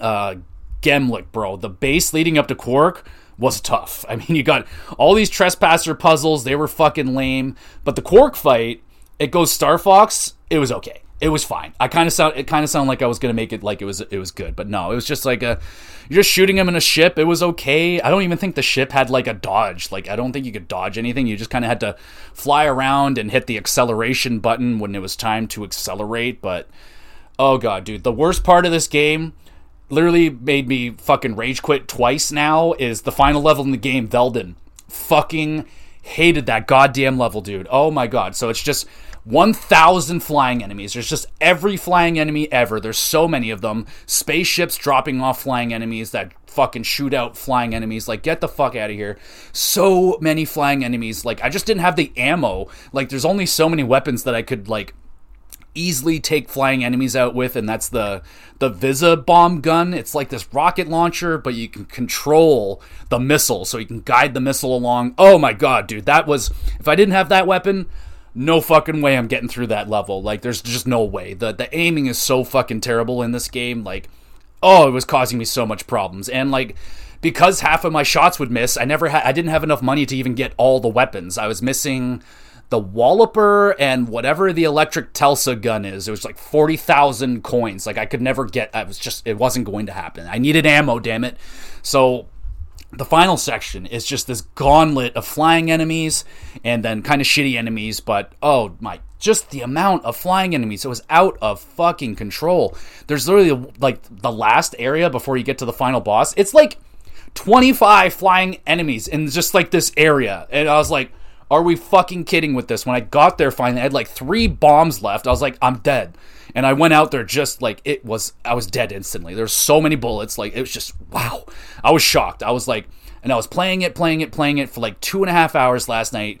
Speaker 1: Uh, Gemlik, bro, the base leading up to Qwark was tough. I mean, you got all these trespasser puzzles. They were fucking lame. But the Qwark fight, it goes Star Fox. It was okay it was fine. I kind of sound it kind of sounded like I was gonna make it like it was it was good, but no, it was just like a you're just shooting him in a ship. It was okay. I don't even think the ship had like a dodge. Like I don't think you could dodge anything. You just kind of had to fly around and hit the acceleration button when it was time to accelerate. But oh god, dude, the worst part of this game literally made me fucking rage quit twice. Now is the final level in the game, Veldin. Fucking hated that goddamn level, dude. Oh my god. So it's just 1,000 flying enemies. There's just every flying enemy ever. There's so many of them. Spaceships dropping off flying enemies that fucking shoot out flying enemies. Like, get the fuck out of here. So many flying enemies. Like, I just didn't have the ammo. Like, there's only so many weapons that I could, like, easily take flying enemies out with and that's the the Visibomb gun. It's like this rocket launcher but you can control the missile so you can guide the missile along. Oh my god, dude, that was if I didn't have that weapon, no fucking way I'm getting through that level. Like there's just no way. The the aiming is so fucking terrible in this game. Like oh, it was causing me so much problems. And like because half of my shots would miss, I never had I didn't have enough money to even get all the weapons. I was missing the Walloper and whatever the electric Telsa gun is. It was like 40,000 coins. Like I could never get I was just it wasn't going to happen. I needed ammo, damn it. So the final section is just this gauntlet of flying enemies and then kind of shitty enemies, but oh my, just the amount of flying enemies. It was out of fucking control. There's literally like the last area before you get to the final boss. It's like 25 flying enemies in just like this area. And I was like, are we fucking kidding with this? When I got there finally, I had like three bombs left. I was like, I'm dead. And I went out there just like it was, I was dead instantly. There's so many bullets. Like it was just, wow. I was shocked. I was like, and I was playing it, playing it, playing it for like two and a half hours last night.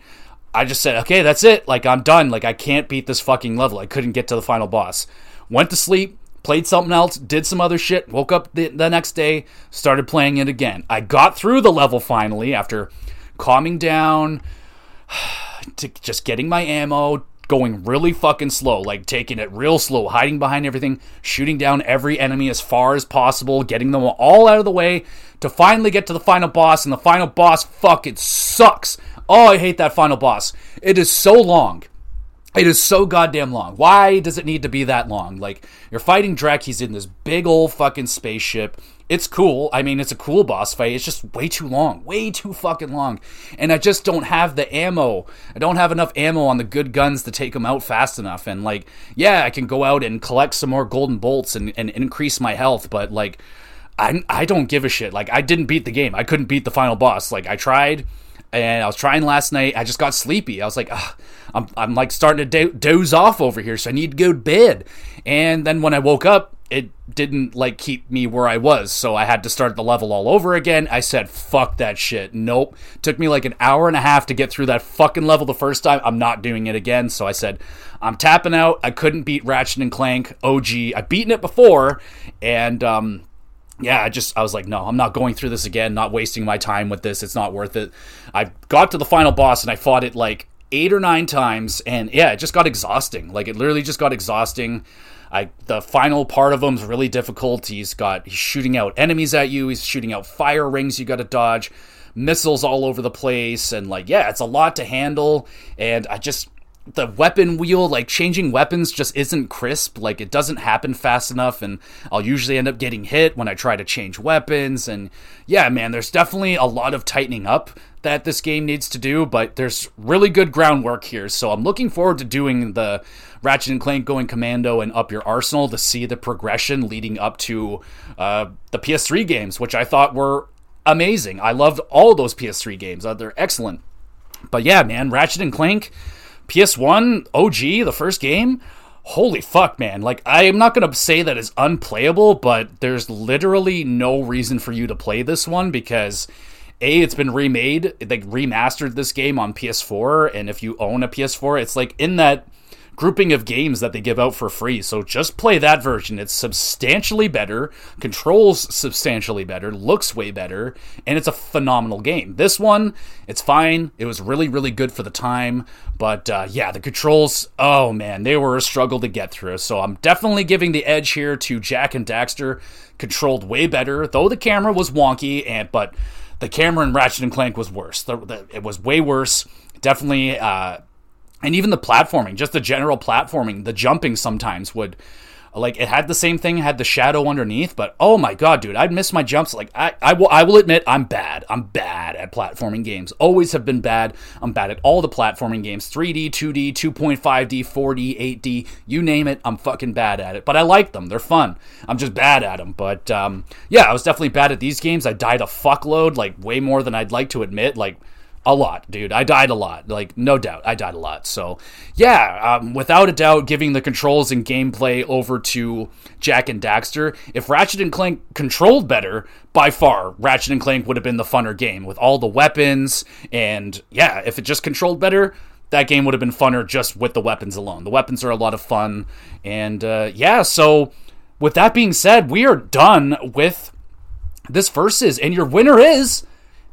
Speaker 1: I just said, okay, that's it. Like I'm done. Like I can't beat this fucking level. I couldn't get to the final boss. Went to sleep, played something else, did some other shit, woke up the, the next day, started playing it again. I got through the level finally after calming down to just getting my ammo, going really fucking slow, like taking it real slow, hiding behind everything, shooting down every enemy as far as possible, getting them all out of the way to finally get to the final boss. And the final boss fucking sucks. Oh, I hate that final boss. It is so long. It is so goddamn long. Why does it need to be that long? Like, you're fighting Drek, he's in this big old fucking spaceship. It's cool. I mean, it's a cool boss fight. It's just way too long, way too fucking long. And I just don't have the ammo. I don't have enough ammo on the good guns to take them out fast enough. And like, yeah, I can go out and collect some more golden bolts and, and increase my health, but like, I, I don't give a shit. Like, I didn't beat the game. I couldn't beat the final boss. Like, I tried and I was trying last night. I just got sleepy. I was like, I'm, I'm like starting to do- doze off over here, so I need to go to bed. And then when I woke up, it didn't like keep me where I was, so I had to start the level all over again. I said, fuck that shit. Nope. Took me like an hour and a half to get through that fucking level the first time. I'm not doing it again. So I said, I'm tapping out. I couldn't beat Ratchet and Clank OG. I've beaten it before, and um, yeah, I just I was like, no, I'm not going through this again. Not wasting my time with this. It's not worth it. I got to the final boss and I fought it like eight or nine times, and yeah, it just got exhausting. Like it literally just got exhausting. I the final part of him is really difficult. He's got he's shooting out enemies at you. He's shooting out fire rings you got to dodge, missiles all over the place, and like yeah, it's a lot to handle. And I just the weapon wheel, like changing weapons, just isn't crisp. Like it doesn't happen fast enough, and I'll usually end up getting hit when I try to change weapons. And yeah, man, there's definitely a lot of tightening up that this game needs to do, but there's really good groundwork here. So I'm looking forward to doing the Ratchet and Clank going commando and up your arsenal to see the progression leading up to uh, the PS3 games, which I thought were amazing. I loved all those PS3 games; uh, they're excellent. But yeah, man, Ratchet and Clank PS1 OG, the first game, holy fuck, man. Like, I am not going to say that it's unplayable, but there's literally no reason for you to play this one because. A, it's been remade. They remastered this game on PS4, and if you own a PS4, it's like in that grouping of games that they give out for free. So just play that version. It's substantially better, controls substantially better, looks way better, and it's a phenomenal game. This one, it's fine. It was really, really good for the time. But uh, yeah, the controls, oh man, they were a struggle to get through. So I'm definitely giving the edge here to Jak and Daxter. Controlled way better, though the camera was wonky, and but the camera in Ratchet and Clank was worse. The, the, it was way worse. Definitely uh, and even the platforming, just the general platforming, the jumping sometimes would like it had the same thing, had the shadow underneath, but oh my god, dude, I'd miss my jumps. Like I, I will, I will admit, I'm bad. I'm bad at platforming games. Always have been bad. I'm bad at all the platforming games: 3D, 2D, 2.5D, 4D, 8D, you name it. I'm fucking bad at it. But I like them. They're fun. I'm just bad at them. But um, yeah, I was definitely bad at these games. I died a fuckload, like way more than I'd like to admit. Like a lot, dude. I died a lot. Like, no doubt, I died a lot. So, yeah, um, without a doubt, giving the controls and gameplay over to Jak and Daxter. If Ratchet and Clank controlled better, by far, Ratchet and Clank would have been the funner game with all the weapons. And yeah, if it just controlled better, that game would have been funner just with the weapons alone. The weapons are a lot of fun. And uh, yeah, so with that being said, we are done with this versus, and your winner is.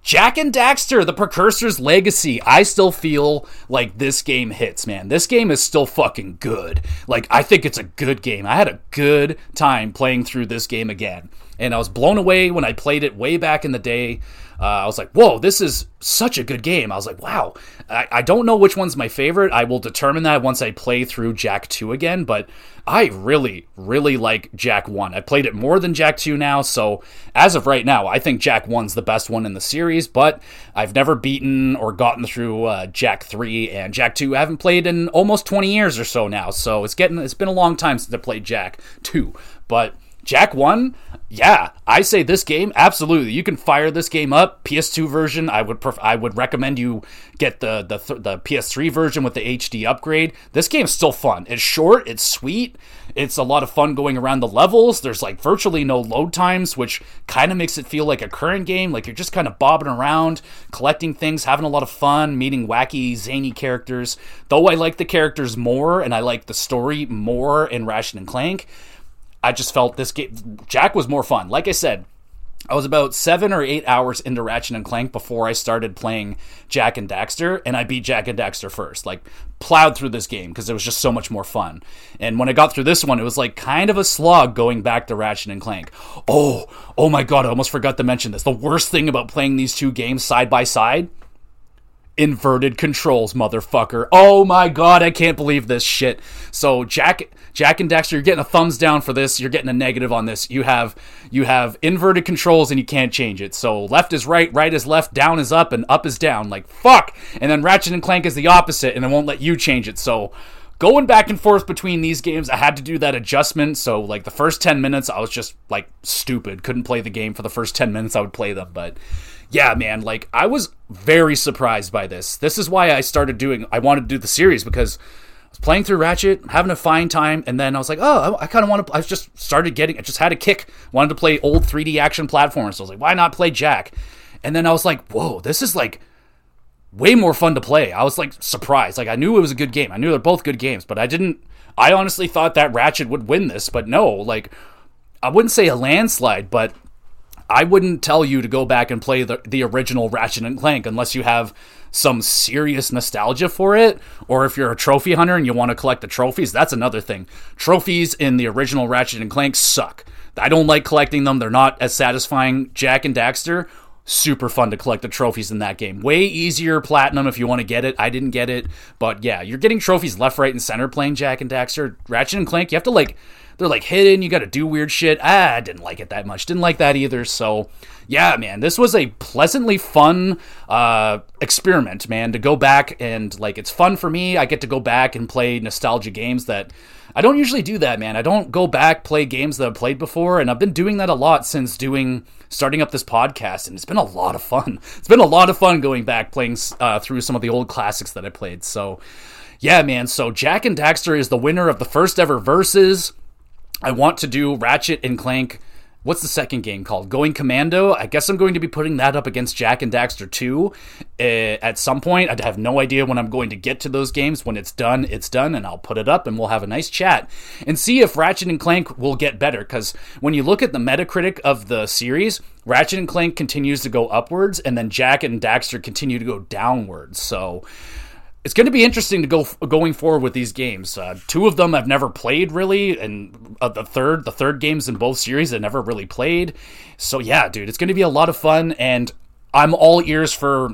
Speaker 1: Jak and Daxter, the Precursor's Legacy. I still feel like this game hits, man. This game is still fucking good. Like, I think it's a good game. I had a good time playing through this game again. And I was blown away when I played it way back in the day. Uh, I was like, whoa, this is such a good game. I was like, wow. I, I don't know which one's my favorite. I will determine that once I play through Jak 2 again, but I really, really like Jak 1. I played it more than Jak 2 now, so as of right now, I think Jak 1's the best one in the series, but I've never beaten or gotten through uh, Jak 3 and Jak 2. I haven't played in almost 20 years or so now, so it's getting it's been a long time since I played Jak 2. But Jak 1, yeah, I say this game absolutely. You can fire this game up. PS2 version, I would pref- I would recommend you get the the th- the PS3 version with the HD upgrade. This game's still fun. It's short, it's sweet. It's a lot of fun going around the levels. There's like virtually no load times, which kind of makes it feel like a current game. Like you're just kind of bobbing around, collecting things, having a lot of fun, meeting wacky, zany characters. Though I like the characters more and I like the story more in Ratchet and Clank I just felt this game. Jak was more fun. Like I said, I was about seven or eight hours into Ratchet and Clank before I started playing Jak and Daxter, and I beat Jak and Daxter first. Like, plowed through this game because it was just so much more fun. And when I got through this one, it was like kind of a slog going back to Ratchet and Clank. Oh, oh my god, I almost forgot to mention this. The worst thing about playing these two games side by side inverted controls, motherfucker. Oh my god, I can't believe this shit. So Jak Jak and Daxter, you're getting a thumbs down for this. You're getting a negative on this. You have you have inverted controls and you can't change it. So left is right, right is left, down is up, and up is down. Like fuck. And then Ratchet and Clank is the opposite, and it won't let you change it. So going back and forth between these games, I had to do that adjustment. So like the first ten minutes, I was just like stupid. Couldn't play the game for the first ten minutes. I would play them, but yeah, man, like I was very surprised by this. This is why I started doing. I wanted to do the series because I was playing through Ratchet, having a fine time, and then I was like, oh, I, I kind of want to. I just started getting. I just had a kick. Wanted to play old 3D action platforms. So I was like, why not play Jak? And then I was like, whoa, this is like way more fun to play. I was like surprised. Like I knew it was a good game. I knew they're both good games, but I didn't. I honestly thought that Ratchet would win this, but no. Like I wouldn't say a landslide, but I wouldn't tell you to go back and play the, the original Ratchet and Clank unless you have some serious nostalgia for it, or if you're a trophy hunter and you want to collect the trophies, that's another thing. Trophies in the original Ratchet and Clank suck. I don't like collecting them. They're not as satisfying. Jak and Daxter, super fun to collect the trophies in that game. Way easier platinum if you want to get it. I didn't get it, but yeah, you're getting trophies left, right, and center playing Jak and Daxter. Ratchet and Clank, you have to like they're like hidden. You got to do weird shit. Ah, I didn't like it that much. Didn't like that either. So, yeah, man, this was a pleasantly fun uh, experiment, man. To go back and like, it's fun for me. I get to go back and play nostalgia games that I don't usually do that, man. I don't go back play games that I've played before, and I've been doing that a lot since doing starting up this podcast, and it's been a lot of fun. It's been a lot of fun going back playing uh, through some of the old classics that I played. So. Yeah, man. So Jak and Daxter is the winner of the first ever verses. I want to do Ratchet and Clank. What's the second game called? Going Commando. I guess I'm going to be putting that up against Jak and Daxter 2 uh, at some point. I have no idea when I'm going to get to those games. When it's done, it's done, and I'll put it up and we'll have a nice chat and see if Ratchet and Clank will get better. Because when you look at the Metacritic of the series, Ratchet and Clank continues to go upwards, and then Jak and Daxter continue to go downwards. So it's going to be interesting to go going forward with these games. Uh, two of them I've never played really, and uh, the third, the third games in both series I never really played. So yeah, dude, it's going to be a lot of fun, and I'm all ears for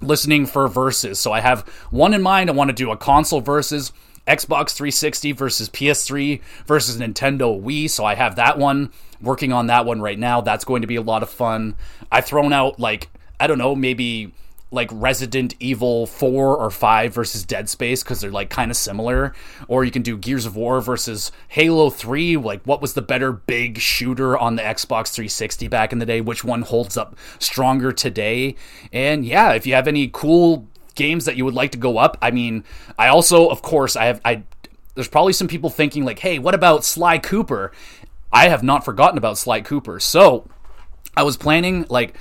Speaker 1: listening for verses. So I have one in mind. I want to do a console versus Xbox 360 versus PS3 versus Nintendo Wii. So I have that one working on that one right now. That's going to be a lot of fun. I've thrown out like I don't know, maybe like Resident Evil 4 or 5 versus Dead Space because they're like kind of similar. Or you can do Gears of War versus Halo 3. Like, what was the better big shooter on the Xbox 360 back in the day? Which one holds up stronger today? And yeah, if you have any cool games that you would like to go up, I mean, I also, of course, I have, I, there's probably some people thinking, like, hey, what about Sly Cooper? I have not forgotten about Sly Cooper. So, I was planning, like,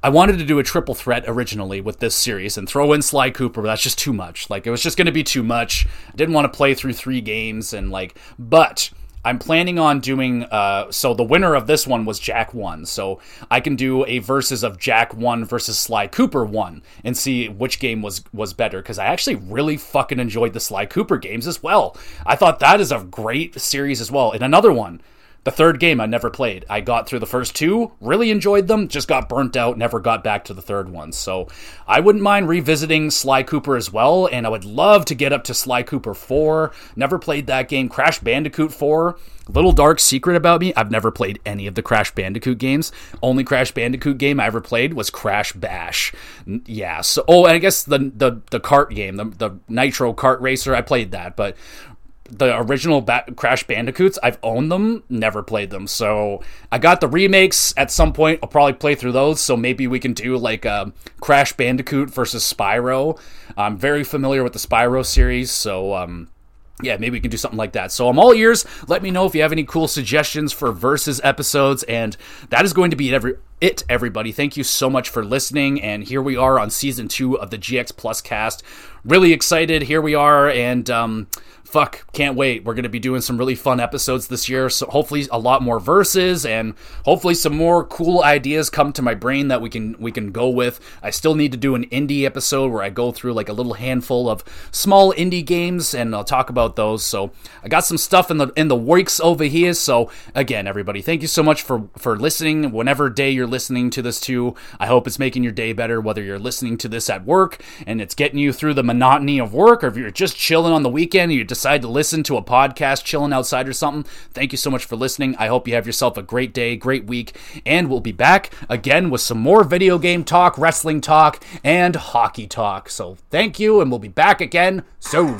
Speaker 1: I wanted to do a triple threat originally with this series and throw in Sly Cooper, but that's just too much. Like it was just going to be too much. I didn't want to play through three games and like, but I'm planning on doing. Uh, so the winner of this one was Jak One, so I can do a versus of Jak One versus Sly Cooper One and see which game was was better. Because I actually really fucking enjoyed the Sly Cooper games as well. I thought that is a great series as well. And another one the third game I never played. I got through the first two, really enjoyed them, just got burnt out, never got back to the third one. So I wouldn't mind revisiting Sly Cooper as well, and I would love to get up to Sly Cooper 4. Never played that game. Crash Bandicoot 4. Little dark secret about me, I've never played any of the Crash Bandicoot games. Only Crash Bandicoot game I ever played was Crash Bash. Yeah, so oh, and I guess the the the kart game, the the Nitro Kart Racer, I played that, but the original ba- Crash Bandicoots. I've owned them, never played them. So I got the remakes at some point. I'll probably play through those. So maybe we can do like a Crash Bandicoot versus Spyro. I'm very familiar with the Spyro series, so um, yeah, maybe we can do something like that. So I'm all ears. Let me know if you have any cool suggestions for versus episodes, and that is going to be every it, everybody. Thank you so much for listening, and here we are on season two of the GX Plus cast really excited. Here we are, and um, fuck, can't wait. We're going to be doing some really fun episodes this year. So hopefully a lot more verses and hopefully some more cool ideas come to my brain that we can we can go with. I still need to do an indie episode where I go through like a little handful of small indie games and I'll talk about those. So I got some stuff in the in the works over here. So again, everybody, thank you so much for for listening. Whenever day you're listening to this too, I hope it's making your day better whether you're listening to this at work and it's getting you through the monotony of work or if you're just chilling on the weekend and you decide to listen to a podcast chilling outside or something, thank you so much for listening. I hope you have yourself a great day, great week, and we'll be back again with some more video game talk, wrestling talk, and hockey talk. So thank you, and we'll be back again soon.